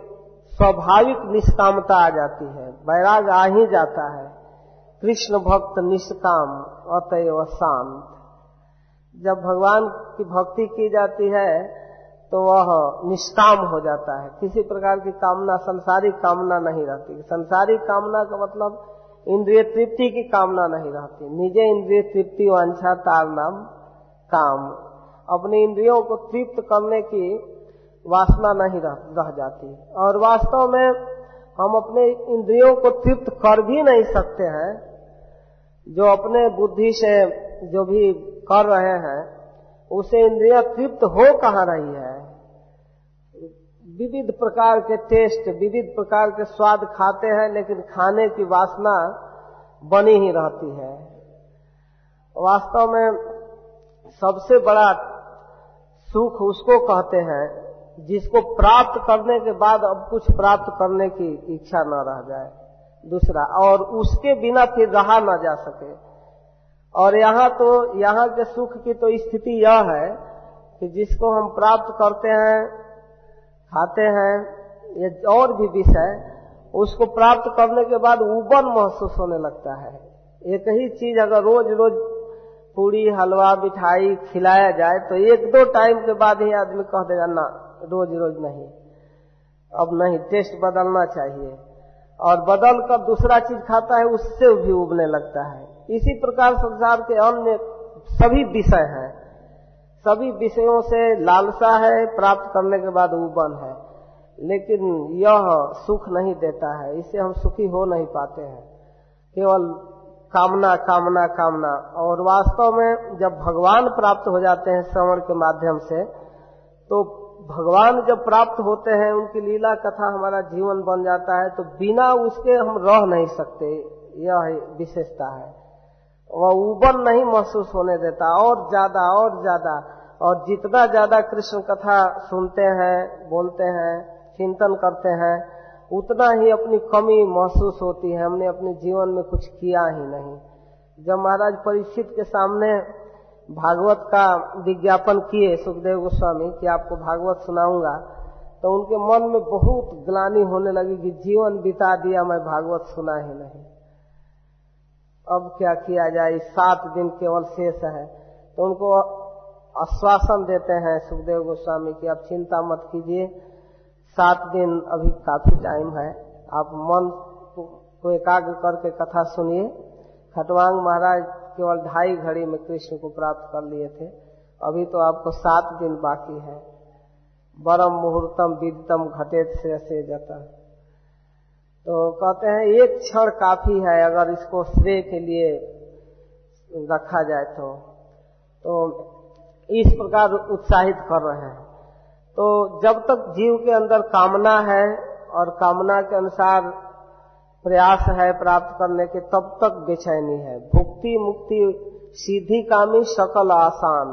स्वाभाविक निष्कामता आ जाती है, वैराग आ ही जाता है। कृष्ण भक्त निष्काम, अतएव शांत। जब भगवान की भक्ति की जाती है तो वह निष्काम हो जाता है। किसी प्रकार की कामना संसारिक कामना नहीं रहती। संसारिक कामना का मतलब इंद्रिय तृप्ति की कामना नहीं रहती। निजे इंद्रिय तृप्ति वांछा तार नाम काम। अपने इंद्रियों को तृप्त करने की वासना नहीं रह, रह जाती। और वास्तव में हम अपने इंद्रियों को तृप्त कर भी नहीं सकते हैं। जो अपने बुद्धि से जो भी कर रहे हैं उसे इंद्रिया तृप्त हो कहाँ रही है? विविध प्रकार के टेस्ट, विविध प्रकार के स्वाद खाते हैं, लेकिन खाने की वासना बनी ही रहती है। वास्तव में सबसे बड़ा सुख उसको कहते हैं, जिसको प्राप्त करने के बाद अब कुछ प्राप्त करने की इच्छा न रह जाए। दूसरा, और उसके बिना फिर रहा न जा सके। और यहाँ तो यहाँ के सुख की तो स्थिति यह है कि जिसको हम प्राप्त करते हैं, खाते हैं, ये और भी विषय उसको प्राप्त करने के बाद उबन महसूस होने लगता है। एक ही चीज़ अगर रोज रोज पूरी, हलवा, मिठाई खिलाया जाए तो एक दो टाइम के बाद ही आदमी कह देगा, ना रोज रोज नहीं। अब नहीं, टेस्ट बदलना चाहिए। और बदल कर दूसरा चीज़ खाता है, उससे भी उबने लगता है। इसी प्रकार संसार के अन्य सभी विषय हैं। सभी विषयों से लालसा है, प्राप्त करने के बाद उबन है। लेकिन यह सुख नहीं देता है इससे हम सुखी हो नहीं पाते हैं। केवल कामना कामना कामना। और वास्तव में जब भगवान प्राप्त हो जाते हैं श्रवण के माध्यम से तो भगवान जब प्राप्त होते हैं, उनकी लीला कथा हमारा जीवन बन जाता है तो बिना उसके हम रह नहीं सकते। यह विशेषता है। वह उबन नहीं महसूस होने देता, और ज़्यादा और ज़्यादा। और जितना ज़्यादा कृष्ण कथा सुनते हैं, बोलते हैं, चिंतन करते हैं, उतना ही अपनी कमी महसूस होती है। हमने अपने जीवन में कुछ किया ही नहीं। जब महाराज परीक्षित के सामने भागवत का विज्ञापन किए सुखदेव गोस्वामी कि आपको भागवत सुनाऊँगा तो उनके मन में बहुत ग्लानी होने लगी कि जीवन बिता दिया, मैं भागवत सुना ही नहीं। अब क्या किया जाए? सात दिन केवल शेष है। तो उनको आश्वासन देते हैं सुखदेव गोस्वामी की आप चिंता मत कीजिए। सात दिन अभी काफ़ी टाइम है। आप मन को एकाग्र करके कथा सुनिए। खटवांग महाराज केवल ढाई घड़ी में कृष्ण को प्राप्त कर लिए थे। अभी तो आपको सात दिन बाकी है। बरम मुहूर्तम विदतम घटेत से जाता। तो कहते हैं, एक क्षण काफ़ी है अगर इसको श्रेय के लिए रखा जाए तो। तो इस प्रकार उत्साहित कर रहे हैं। तो जब तक जीव के अंदर कामना है और कामना के अनुसार प्रयास है प्राप्त करने के, तब तक बेचैनी है। भुक्ति मुक्ति सीधी कामी सकल आसान।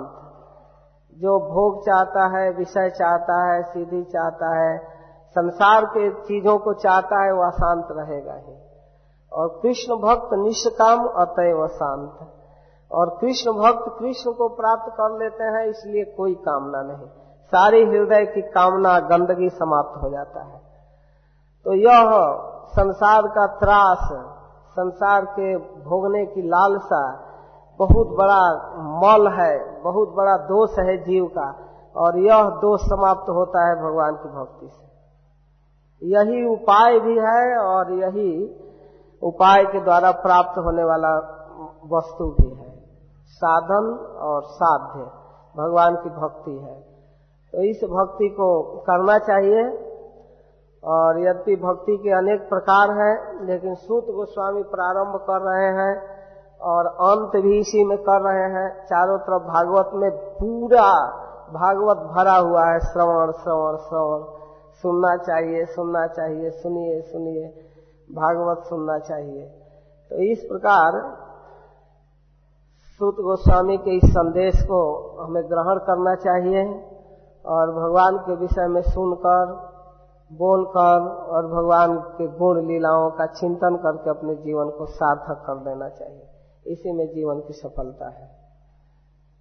जो भोग चाहता है, विषय चाहता है सीधी चाहता है संसार के चीज़ों को चाहता है, वह शांत रहेगा ही। और कृष्ण भक्त निष्काम अतएव शांत। और कृष्ण भक्त कृष्ण को प्राप्त कर लेते हैं, इसलिए कोई कामना नहीं। सारी हृदय की कामना गंदगी समाप्त हो जाता है। तो यह संसार का त्रास, संसार के भोगने की लालसा बहुत बड़ा मल है, बहुत बड़ा दोष है जीव का। और यह दोष समाप्त होता है भगवान की भक्ति से। यही उपाय भी है और यही उपाय के द्वारा प्राप्त होने वाला वस्तु भी है। साधन और साध्य। भगवान की भक्ति है। तो इस भक्ति को करना चाहिए और यद्यपि भक्ति के अनेक प्रकार हैं, लेकिन सूत गोस्वामी प्रारंभ कर रहे हैं और अंत भी इसी में कर रहे हैं। चारों तरफ़ भागवत में पूरा भागवत भरा हुआ है, श्रवण श्रवण श्रवण। सुनना चाहिए सुनना चाहिए, सुनिए सुनिए, भागवत सुनना चाहिए। तो इस प्रकार सूत गोस्वामी के इस संदेश को हमें ग्रहण करना चाहिए और भगवान के विषय में सुनकर, बोलकर और भगवान के गुण लीलाओं का चिंतन करके अपने जीवन को सार्थक कर देना चाहिए। इसी में जीवन की सफलता है।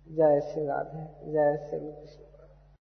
जय श्री राधे, जय श्री कृष्ण।